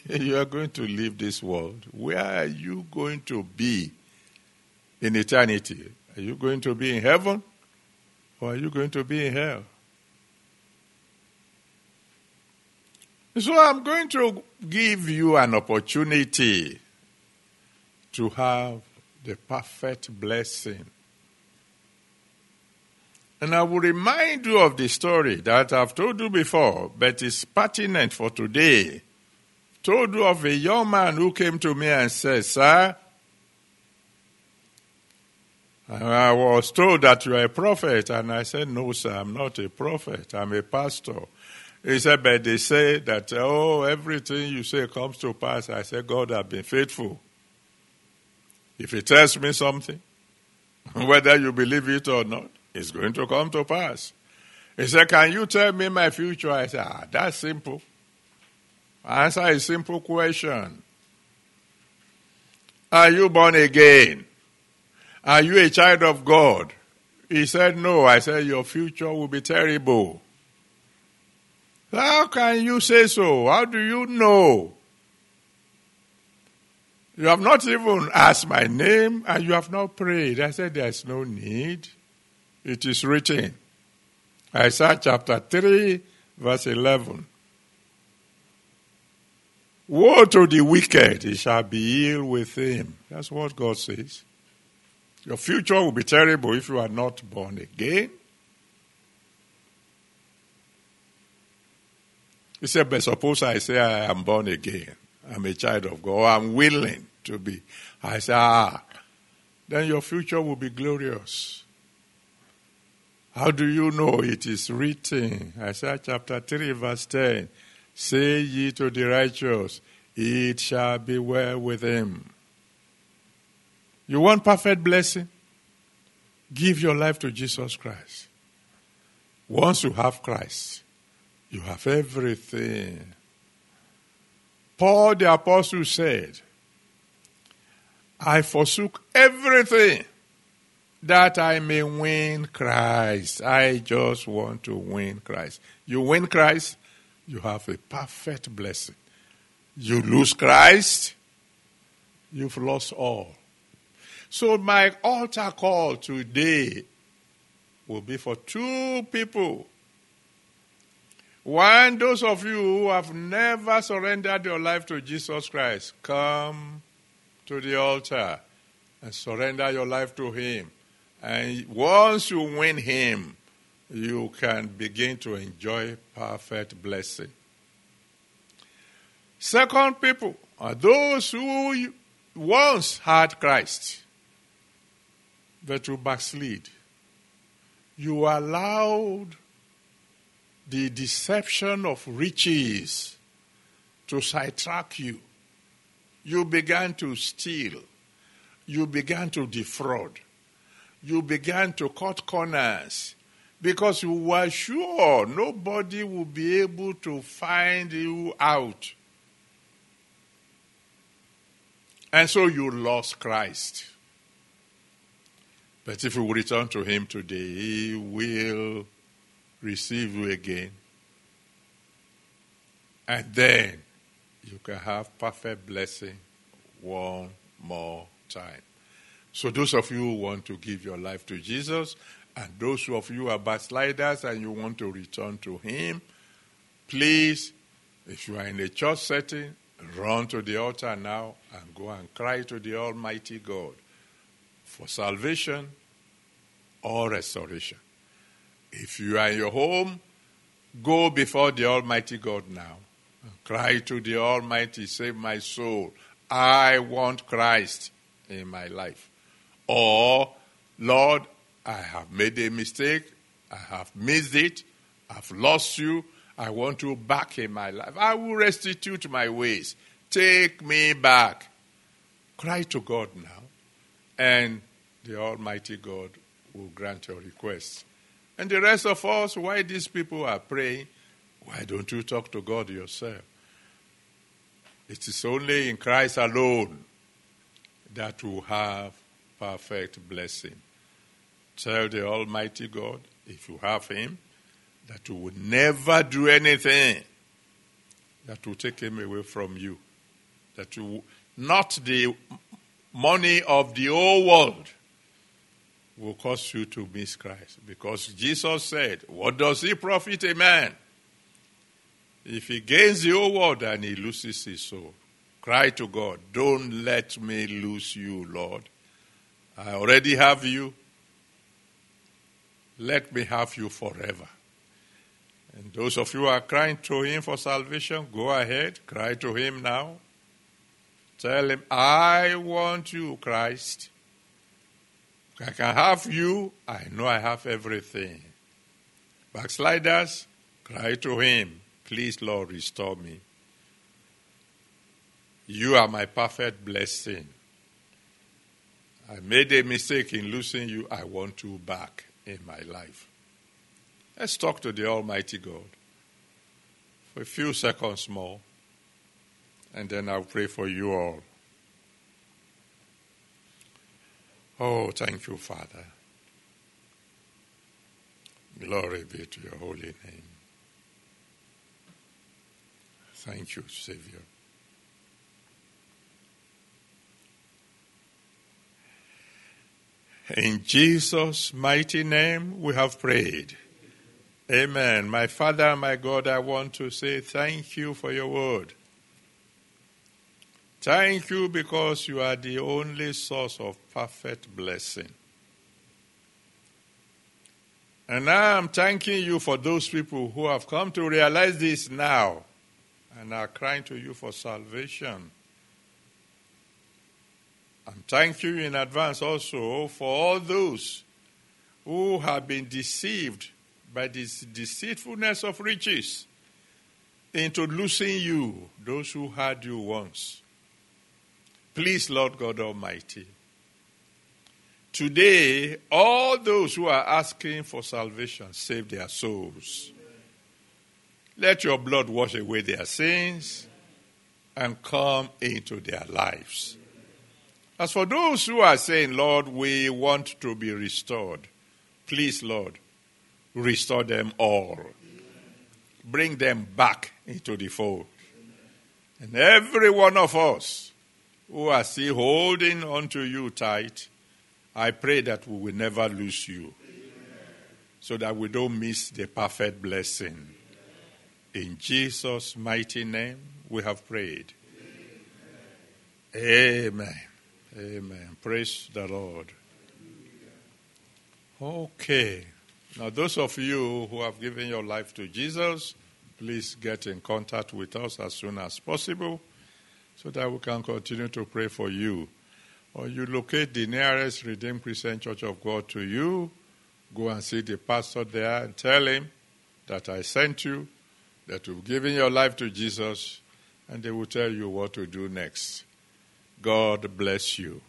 you are going to leave this world. Where are you going to be in eternity? Are you going to be in heaven or are you going to be in hell? So I'm going to give you an opportunity to have the perfect blessing. And I will remind you of the story that I've told you before, but it's pertinent for today. Told you of a young man who came to me and said, Sir, I was told that you are a prophet. And I said, No, sir, I'm not a prophet. I'm a pastor. He said, But they say that, oh, everything you say comes to pass. I said, God has been faithful. If He tells me something, whether you believe it or not, it's going to come to pass. He said, Can you tell me my future? I said, Ah, that's simple. Answer a simple question Are you born again? Are you a child of God? He said, No. I said, Your future will be terrible. How can you say so? How do you know? You have not even asked my name and you have not prayed. I said, There's no need. It is written. Isaiah chapter 3, verse 11. Woe to the wicked, he shall be ill with him. That's what God says. Your future will be terrible if you are not born again. He said, but suppose I say I am born again. I'm a child of God. I'm willing to be. I say, ah, then your future will be glorious. How do you know it is written? Isaiah chapter 3, verse 10. Say ye to the righteous, it shall be well with him. You want perfect blessing? Give your life to Jesus Christ. Once you have Christ, you have everything. Paul the Apostle said, I forsook everything that I may win Christ. I just want to win Christ. You win Christ, you have a perfect blessing. You lose Christ, you've lost all. So, my altar call today will be for two people one, those of you who have never surrendered your life to Jesus Christ, come to the altar and surrender your life to Him. And once you win Him, you can begin to enjoy perfect blessing. Second people are those who once had Christ, but you backslid. You allowed the deception of riches to sidetrack you. You began to steal. You began to defraud. You began to cut corners because you were sure nobody would be able to find you out. And so you lost Christ. But if you return to Him today, He will receive you again. And then you can have perfect blessing one more time. So, those of you who want to give your life to Jesus, and those of you who are backsliders and you want to return to Him, please, if you are in a church setting, run to the altar now and go and cry to the Almighty God for salvation or restoration. If you are in your home, go before the Almighty God now. Cry to the Almighty, save my soul. I want Christ in my life. Or, Lord, I have made a mistake. I have missed it. I've lost you. I want you back in my life. I will restitute my ways. Take me back. Cry to God now, and the Almighty God will grant your request. And the rest of us, why these people are praying, why don't you talk to God yourself? It is only in Christ alone that we have perfect blessing. Tell the Almighty God, if you have Him, that you will never do anything that will take him away from you. That you not the money of the whole world will cause you to miss Christ. Because Jesus said, What does it profit a man if he gains the whole world and he loses his soul? Cry to God, Don't let me lose you, Lord. I already have you. Let me have you forever. And those of you who are crying to Him for salvation, go ahead, cry to Him now. Tell Him, I want you, Christ. I can have you, I know I have everything. Backsliders, cry to Him, please, Lord, restore me. You are my perfect blessing. I made a mistake in losing you. I want you back in my life. Let's talk to the Almighty God for a few seconds more, and then I'll pray for you all. Oh, thank you, Father. Glory be to your holy name. Thank you, Savior. In Jesus' mighty name, we have prayed. Amen. My Father, my God, I want to say thank you for your word. Thank you because you are the only source of perfect blessing. And now I'm thanking you for those people who have come to realize this now and are crying to you for salvation. And thank you in advance also for all those who have been deceived by this deceitfulness of riches into losing you, those who had you once. Please, Lord God Almighty, today, all those who are asking for salvation, save their souls. Let your blood wash away their sins and come into their lives. As for those who are saying, Lord, we want to be restored, please, Lord, restore them all. Bring them back into the fold. And every one of us who are still holding on to you tight, I pray that we will never lose you. So that we don't miss the perfect blessing. In Jesus' mighty name, we have prayed. Amen. Amen. Praise the Lord. Okay. Now, those of you who have given your life to Jesus, please get in contact with us as soon as possible so that we can continue to pray for you. Or you locate the nearest Redeemed Christian Church of God to you, go and see the pastor there and tell him that I sent you, that you've given your life to Jesus, and they will tell you what to do next. God bless you.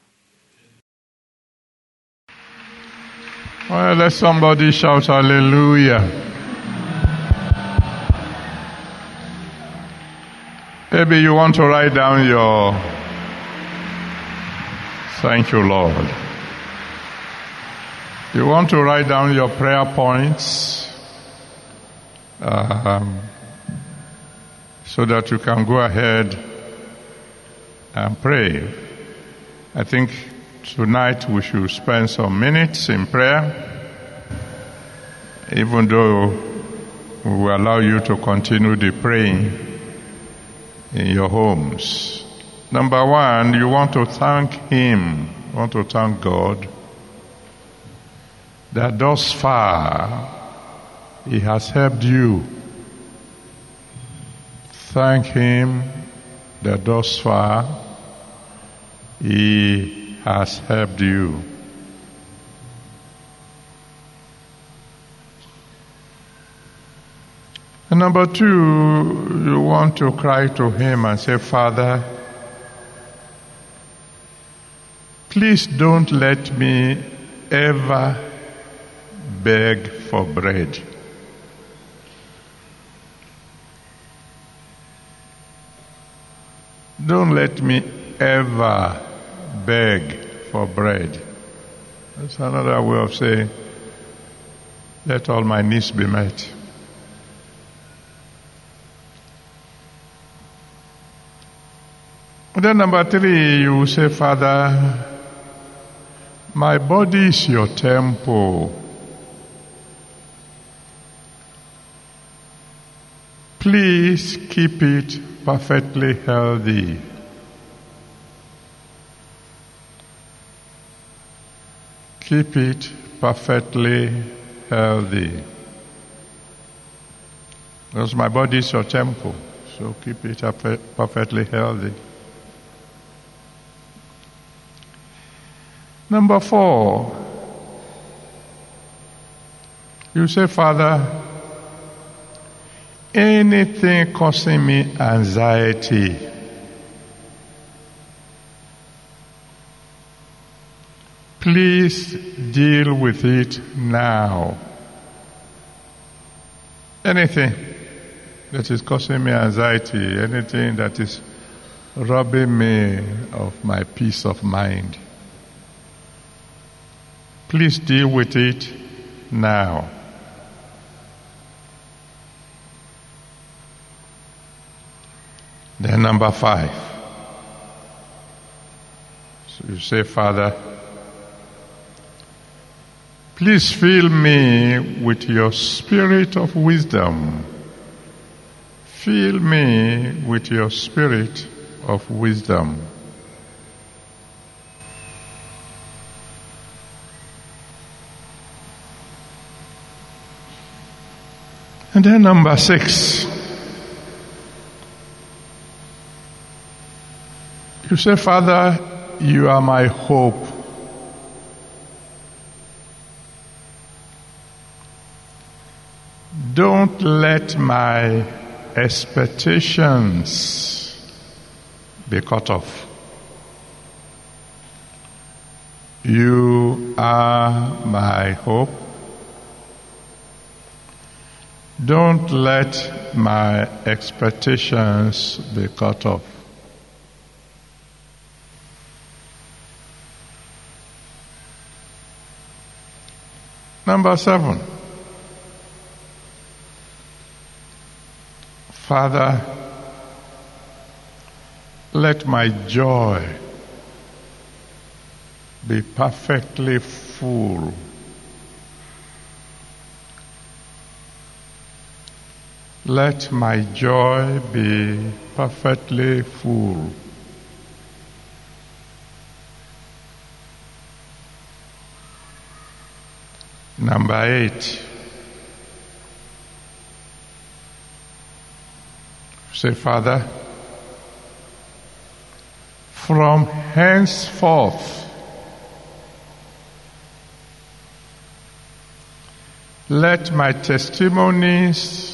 Well, let somebody shout hallelujah. Maybe you want to write down your. Thank you, Lord. You want to write down your prayer points um, so that you can go ahead and pray. I think tonight we should spend some minutes in prayer, even though we allow you to continue the praying in your homes. Number one, you want to thank Him, you want to thank God that thus far He has helped you. Thank Him that thus far he has helped you. And number two, you want to cry to Him and say, Father, please don't let me ever beg for bread. Don't let me ever beg for bread. That's another way of saying, let all my needs be met. Then number three, you say, Father, my body is your temple. Please keep it perfectly healthy. Keep it perfectly healthy. Because my body is your temple, so keep it perfectly healthy. Number four, you say, Father, anything causing me anxiety, please deal with it now. Anything that is causing me anxiety, anything that is robbing me of my peace of mind. Please deal with it now. Then, number five. So you say, Father, please fill me with your spirit of wisdom. Fill me with your spirit of wisdom. And then number six. You say, Father, you are my hope. Don't let my expectations be cut off. You are my hope. Don't let my expectations be cut off. Number seven. Father, let my joy be perfectly full. Let my joy be perfectly full. Number eight. Say, Father, from henceforth, let my testimonies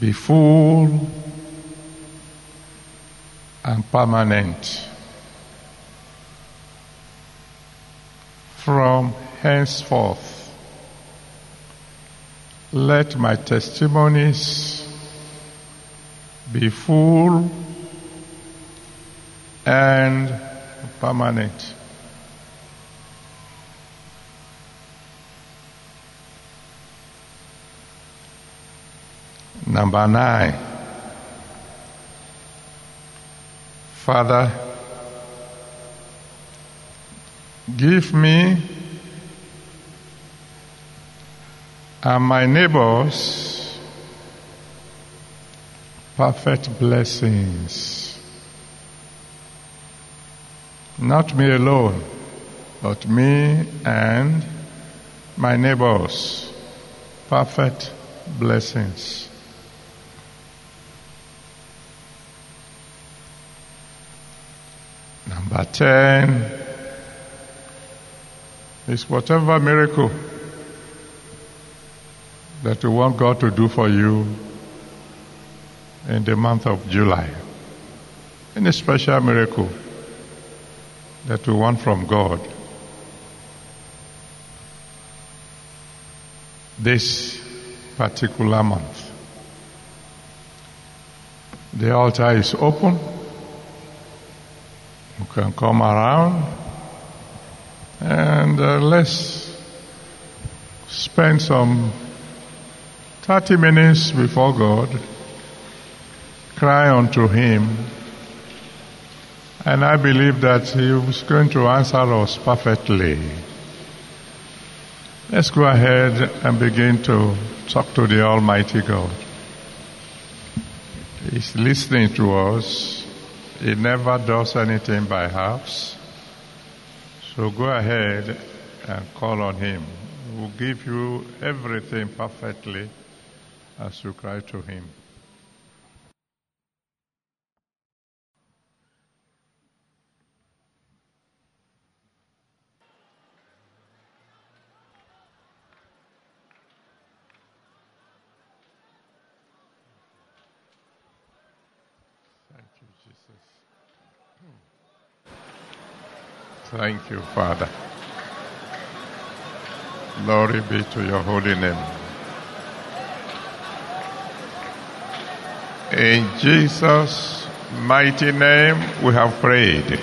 be full and permanent. from henceforth. Let my testimonies be full and permanent. Number nine. Father, Give me and my neighbors perfect blessings. Not me alone, but me and my neighbors perfect blessings. Number 10 is whatever miracle that you want God to do for you in the month of July. Any special miracle that you want from God. This particular month. The altar is open. You can come around and uh, let's spend some 30 minutes before God cry unto Him, and I believe that He is going to answer us perfectly. Let's go ahead and begin to talk to the Almighty God. He's listening to us. He never does anything by halves. So go ahead and call on Him. He will give you everything perfectly as you cry to Him. Thank you, Father. Glory be to your holy name. In Jesus' mighty name, we have prayed.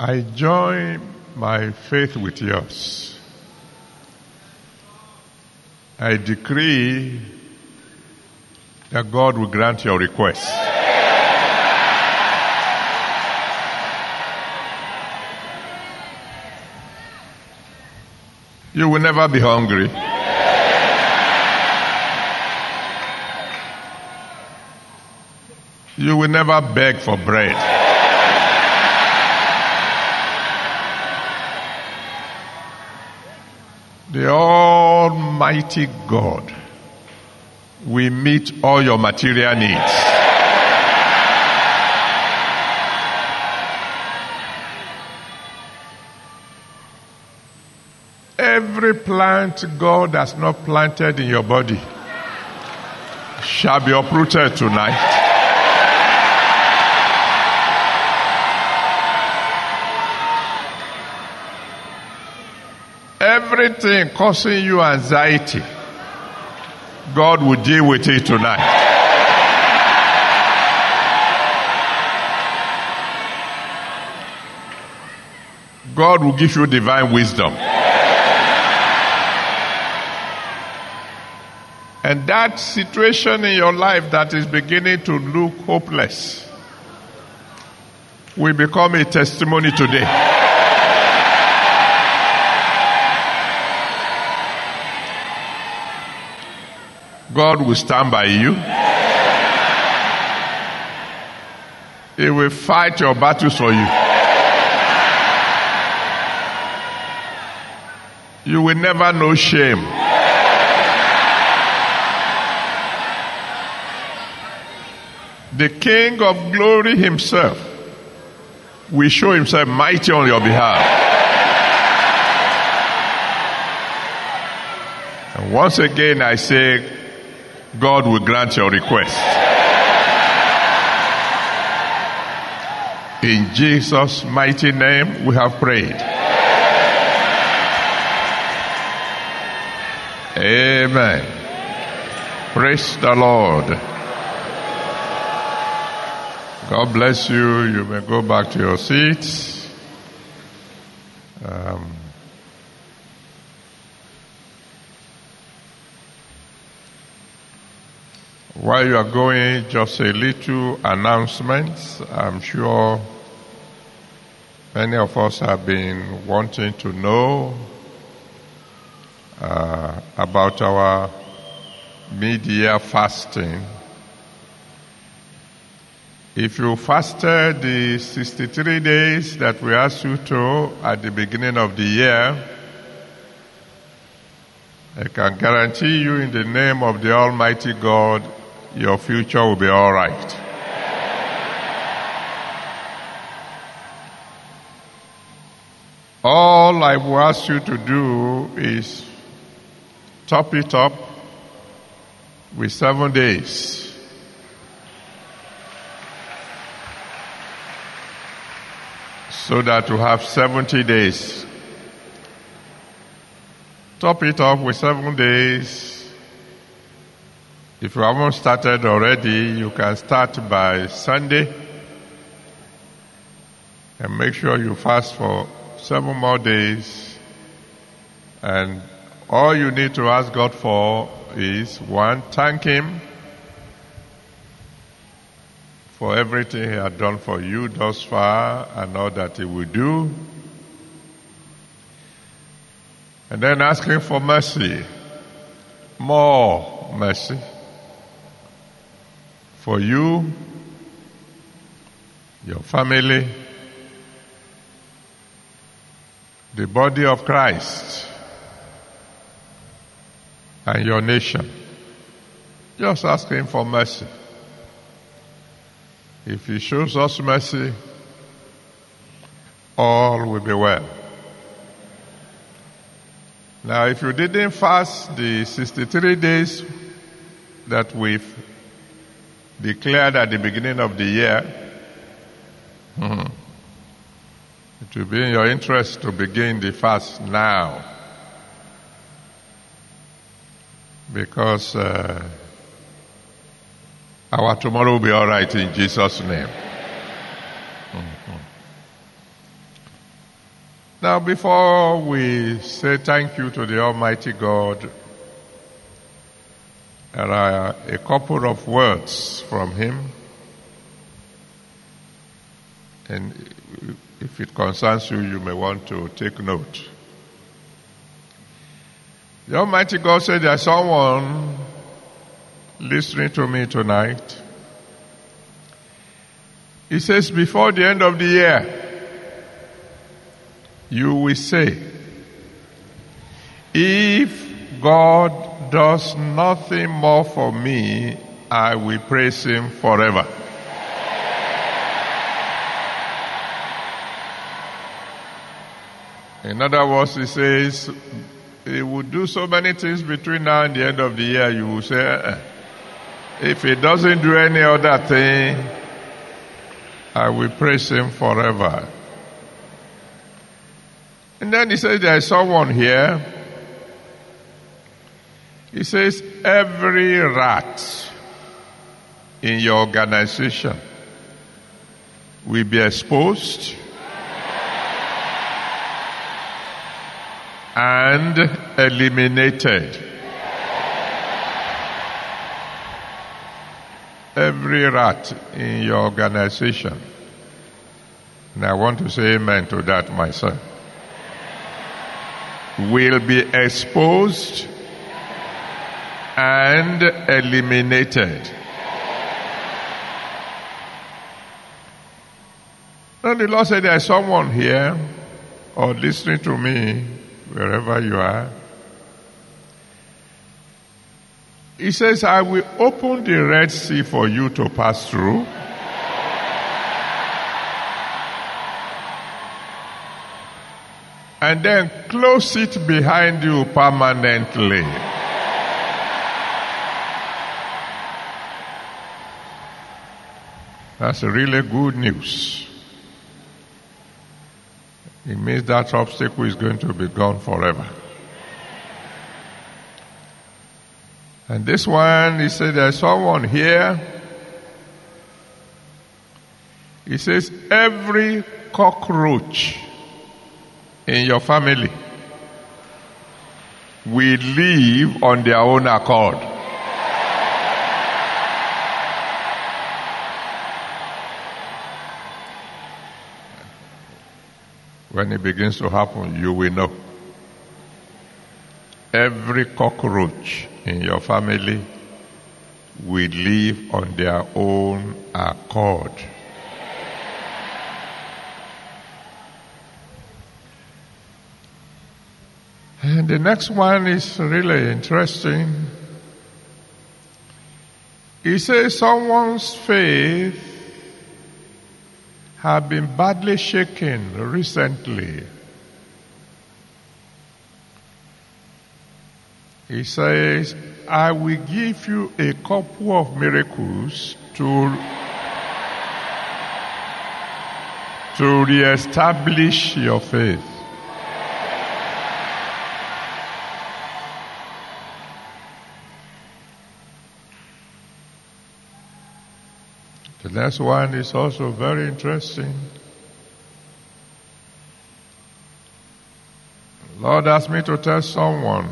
I join my faith with yours. I decree that God will grant your request. You will never be hungry. You will never beg for bread. The Almighty God will meet all your material needs. Every plant God has not planted in your body shall be uprooted tonight. Everything causing you anxiety, God will deal with it tonight. God will give you divine wisdom. And that situation in your life that is beginning to look hopeless will become a testimony today. God will stand by you. He will fight your battles for you. You will never know shame. The King of glory himself will show himself mighty on your behalf. And once again, I say, God will grant your request. In Jesus' mighty name, we have prayed. Amen. Praise the Lord. God bless you. You may go back to your seats. While you are going, just a little announcement. I'm sure many of us have been wanting to know uh, about our mid-year fasting. If you fasted the 63 days that we asked you to at the beginning of the year, I can guarantee you in the name of the Almighty God, your future will be all right. All I will ask you to do is top it up with seven days. So that you have 70 days. Top it up with seven days. If you haven't started already, you can start by Sunday. And make sure you fast for seven more days. And All you need to ask God for is one, thank Him for everything He had done for you thus far and all that He will do. And then ask Him for mercy, more mercy for you, your family, the body of Christ, and your nation. Just ask Him for mercy. If He shows us mercy, all will be well. Now, if you didn't fast the 63 days that we've declared at the beginning of the year, hmm, it will be in your interest to begin the fast now. Because uh, our tomorrow will be all right in Jesus' name. Mm-hmm. Now, before we say thank you to the Almighty God, there uh, are a couple of words from Him. And if it concerns you, you may want to take note. The Almighty God said there's someone listening to me tonight. He says, before the end of the year, you will say, if God does nothing more for me, I will praise Him forever. In other words, He says, He will do so many things between now and the end of the year, you will say, uh-uh. if He doesn't do any other thing, I will praise Him forever. And then He says, there is someone here he says, every rat in your organization will be exposed and eliminated. Every rat in your organization. And I want to say amen to that myself. Will be exposed and eliminated. And the Lord said, There is someone here or listening to me, wherever you are. He says, I will open the Red Sea for you to pass through. And then close it behind you permanently. That's really good news. It means that obstacle is going to be gone forever. And this one, he said, there's someone here. He says, every cockroach in your family will live on their own accord. When it begins to happen, you will know. Every cockroach in your family will live on their own accord. And the next one is really interesting. He says someone's faith have been badly shaken recently. He says, I will give you a couple of miracles to, to reestablish your faith. The next one is also very interesting. Lord asked me to tell someone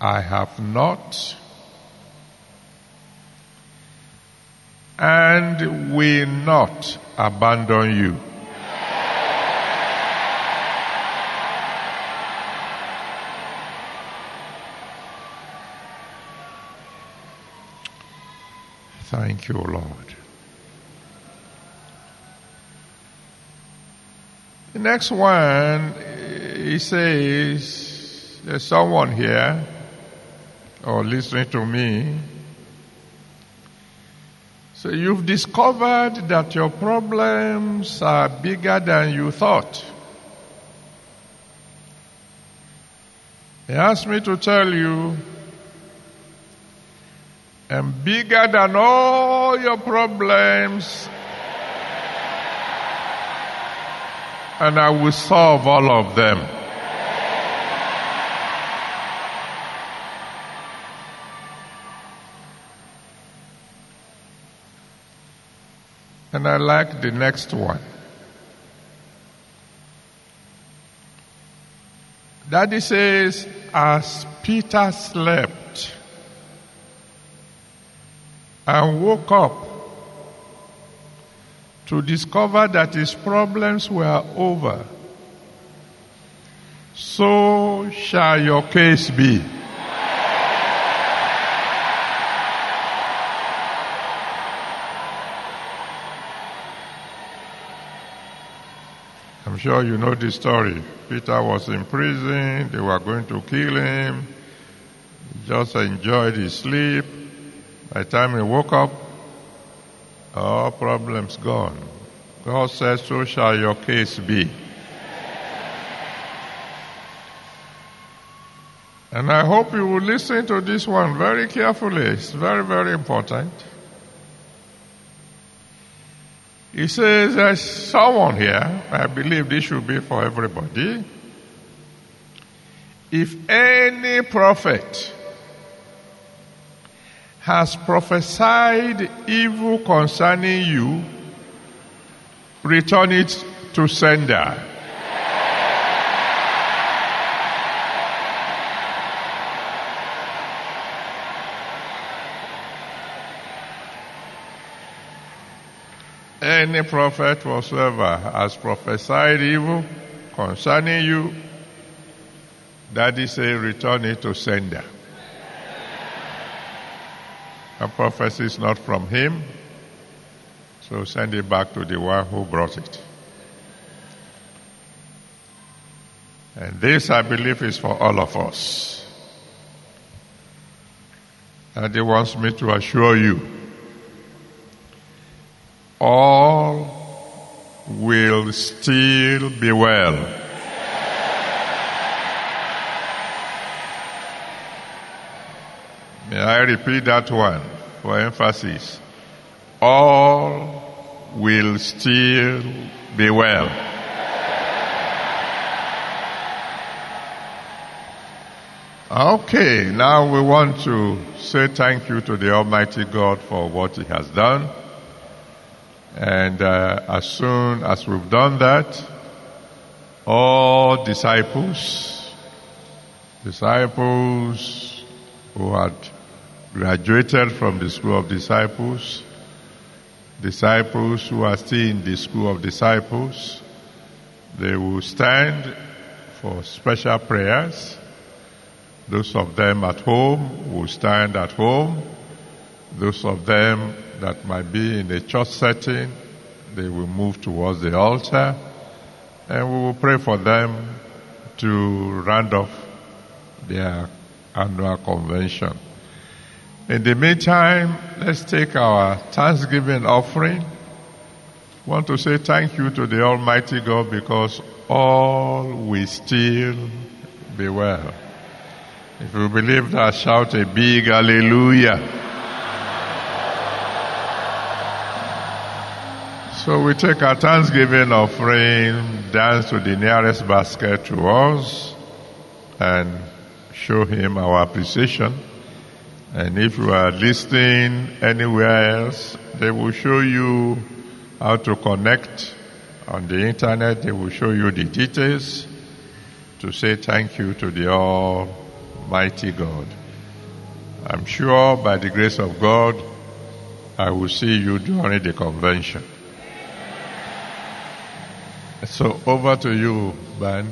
I have not and will not abandon you. Thank you, Lord. The next one, he says, there's someone here or listening to me. So you've discovered that your problems are bigger than you thought. He asked me to tell you, and bigger than all your problems and I will solve all of them. And I like the next one. Daddy says, as Peter slept and woke up to discover that his problems were over. So shall your case be. I'm sure you know the story. Peter was in prison, they were going to kill him. He just enjoyed his sleep. By the time he woke up, all problems gone. God says, so shall your case be. And I hope you will listen to this one very carefully. It's very, very important. He says there's someone here, I believe this should be for everybody. If any prophet has prophesied evil concerning you, return it to sender. Any prophet whatsoever has prophesied evil concerning you, that is a return it to sender. A prophecy is not from him, so send it back to the one who brought it. And this, I believe, is for all of us. And he wants me to assure you all will still be well. May I repeat that one for emphasis? All will still be well. Okay, now we want to say thank you to the Almighty God for what He has done. And uh, as soon as we've done that, all disciples, disciples who had graduated from the school of disciples, disciples who are still in the school of disciples, they will stand for special prayers. Those of them at home will stand at home. Those of them that might be in a church setting, they will move towards the altar and we will pray for them to round off their annual convention. In the meantime, let's take our Thanksgiving offering. Want to say thank you to the Almighty God because all will still be well. If you believe that, shout a big hallelujah. So we take our Thanksgiving offering, dance to the nearest basket to us, and show him our appreciation. And if you are listening anywhere else, they will show you how to connect on the internet. They will show you the details to say thank you to the Almighty God. I'm sure by the grace of God, I will see you during the convention. So over to you, Ben.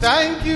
Thank you.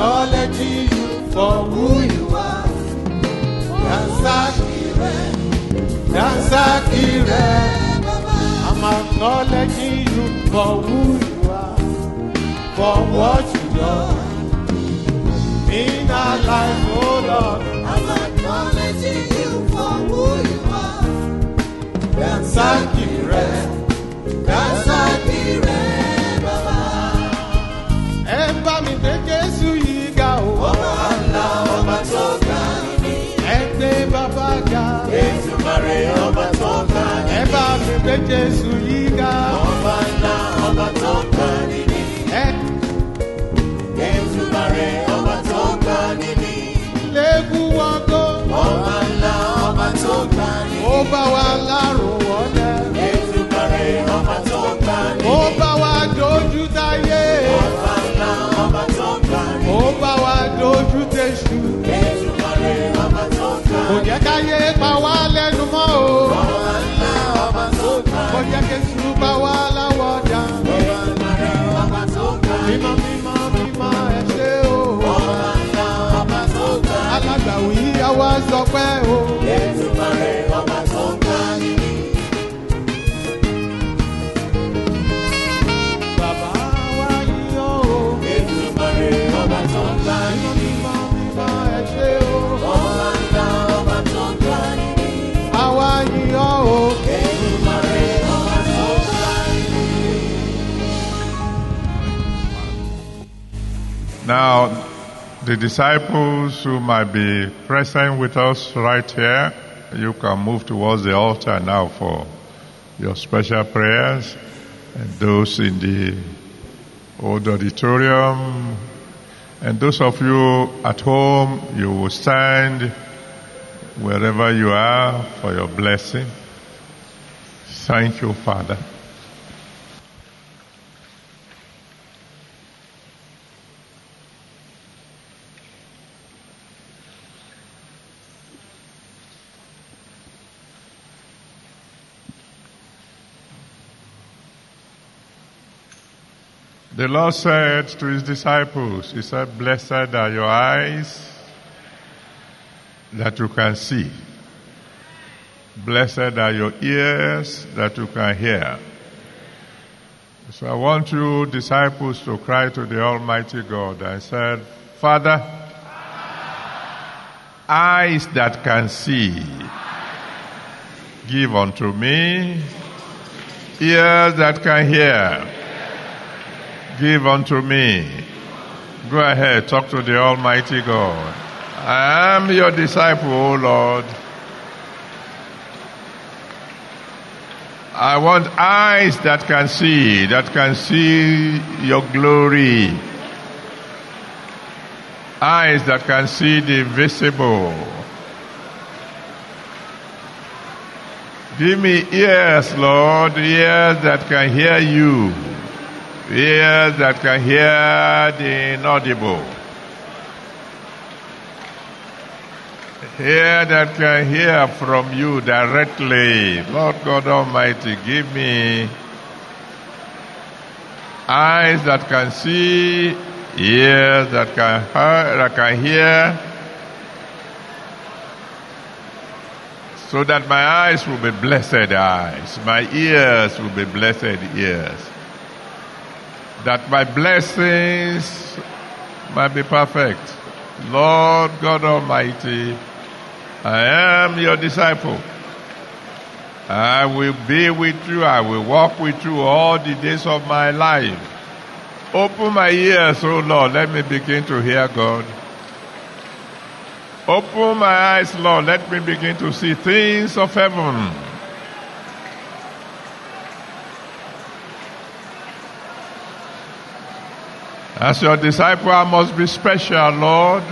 acknowledging you for who you are. Dansakire, Dansakire. I'm acknowledging you for who you are, for what you do in our life, oh Lord. I'm acknowledging you for who you are. Dansakire, Dansakire. gbé Jésù yí ga. Ọba ńlá ọba tó ń gbà níní. Ètùbàrè ọba tó ń gbà níní. Lẹ́gùn wọ́gọ́. Ọba ńlá ọba tó níní. Ó bá wa. jẹ́ Jésù bá wá láwọ̀dà. Bàbá tó ga mímọ́ mímọ́ mímọ́ ẹ ṣé o. Bàbá tó ga alágbàwí àwa sọ pé o. Now, the disciples who might be present with us right here, you can move towards the altar now for your special prayers. And those in the old auditorium, and those of you at home, you will stand wherever you are for your blessing. Thank you, Father. The Lord said to his disciples, He said, Blessed are your eyes that you can see. Blessed are your ears that you can hear. So I want you, disciples, to cry to the Almighty God and said, Father, eyes that can see, give unto me ears that can hear give unto me. Go ahead, talk to the Almighty God. I am your disciple, O Lord. I want eyes that can see, that can see your glory. Eyes that can see the visible. Give me ears, Lord, ears that can hear you. Ears that can hear the inaudible. Ear that can hear from you directly. Lord God Almighty, give me eyes that can see, ears that can hear, that can hear, so that my eyes will be blessed eyes, my ears will be blessed ears, that my blessings might be perfect. Lord God Almighty, I am your disciple. I will be with you. I will walk with you all the days of my life. Open my ears, O Lord. Let me begin to hear God. Open my eyes, Lord. Let me begin to see things of heaven. As your disciple, I must be special, Lord.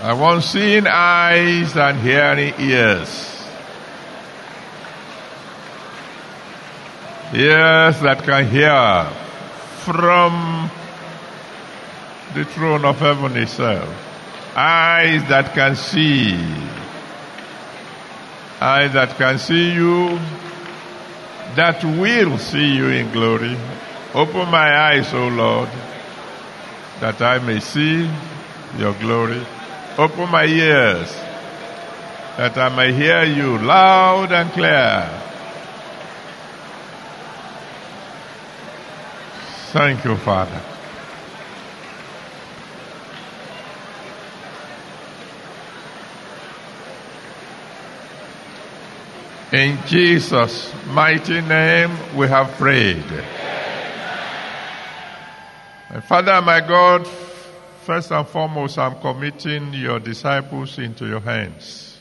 I want seeing eyes and hearing ears. Ears that can hear from the throne of heaven itself. Eyes that can see. Eyes that can see you, that will see you in glory. Open my eyes, O Lord, that I may see your glory. Open my ears, that I may hear you loud and clear. Thank you, Father. In Jesus' mighty name we have prayed. My Father, my God, first and foremost, I'm committing your disciples into your hands.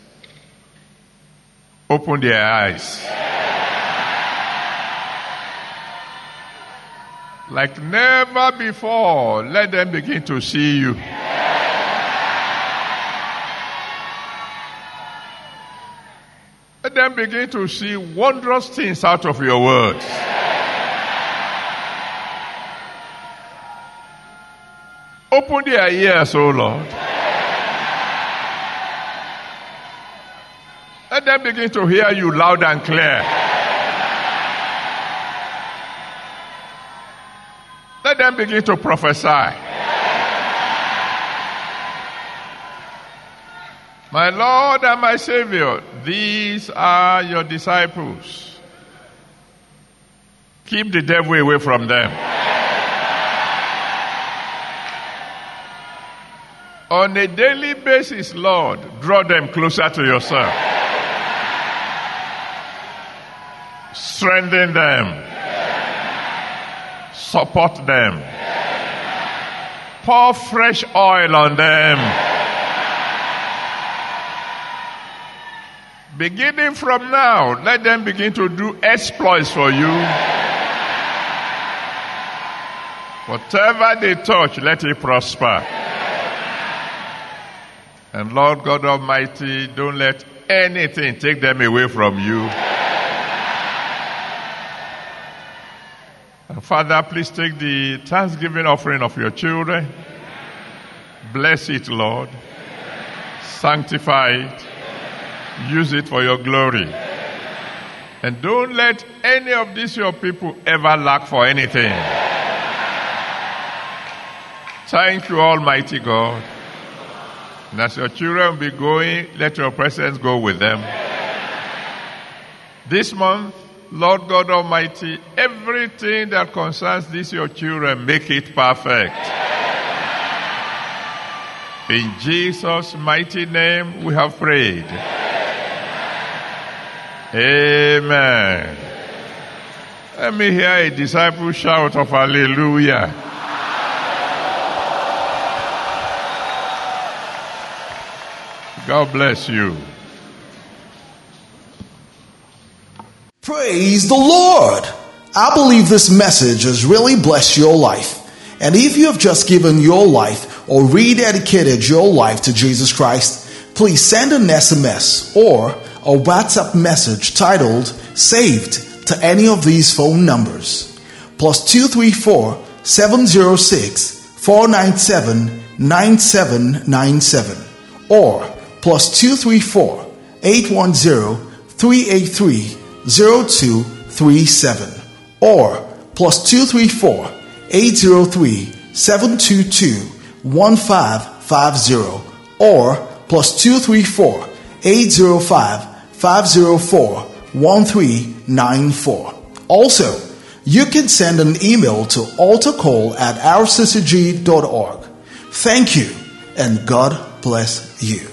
Open their eyes. Like never before, let them begin to see you. Let them begin to see wondrous things out of your words. Open their ears, O Lord. Let them begin to hear you loud and clear. Let them begin to prophesy. My Lord and my Savior, these are your disciples. Keep the devil away from them. On a daily basis, Lord, draw them closer to yourself. Strengthen them. Support them. Pour fresh oil on them. Beginning from now, let them begin to do exploits for you. Whatever they touch, let it prosper. And Lord God Almighty, don't let anything take them away from you. And Father, please take the thanksgiving offering of your children. Bless it, Lord. Sanctify it. Use it for your glory. And don't let any of these your people ever lack for anything. Thank you, Almighty God. And as your children be going, let your presence go with them. This month, Lord God Almighty, everything that concerns these your children, make it perfect. In Jesus' mighty name we have prayed. Amen. Let me hear a disciple shout of hallelujah. God bless you. Praise the Lord! I believe this message has really blessed your life. And if you have just given your life or rededicated your life to Jesus Christ, please send an SMS or a WhatsApp message titled Saved to any of these phone numbers. Plus 234 706 497 9797 or plus 234 810 383 0237 or plus 234 803 722 1550 or plus 234 805 504 1394. Also, you can send an email to altarcall at rccg.org. Thank you and God bless you.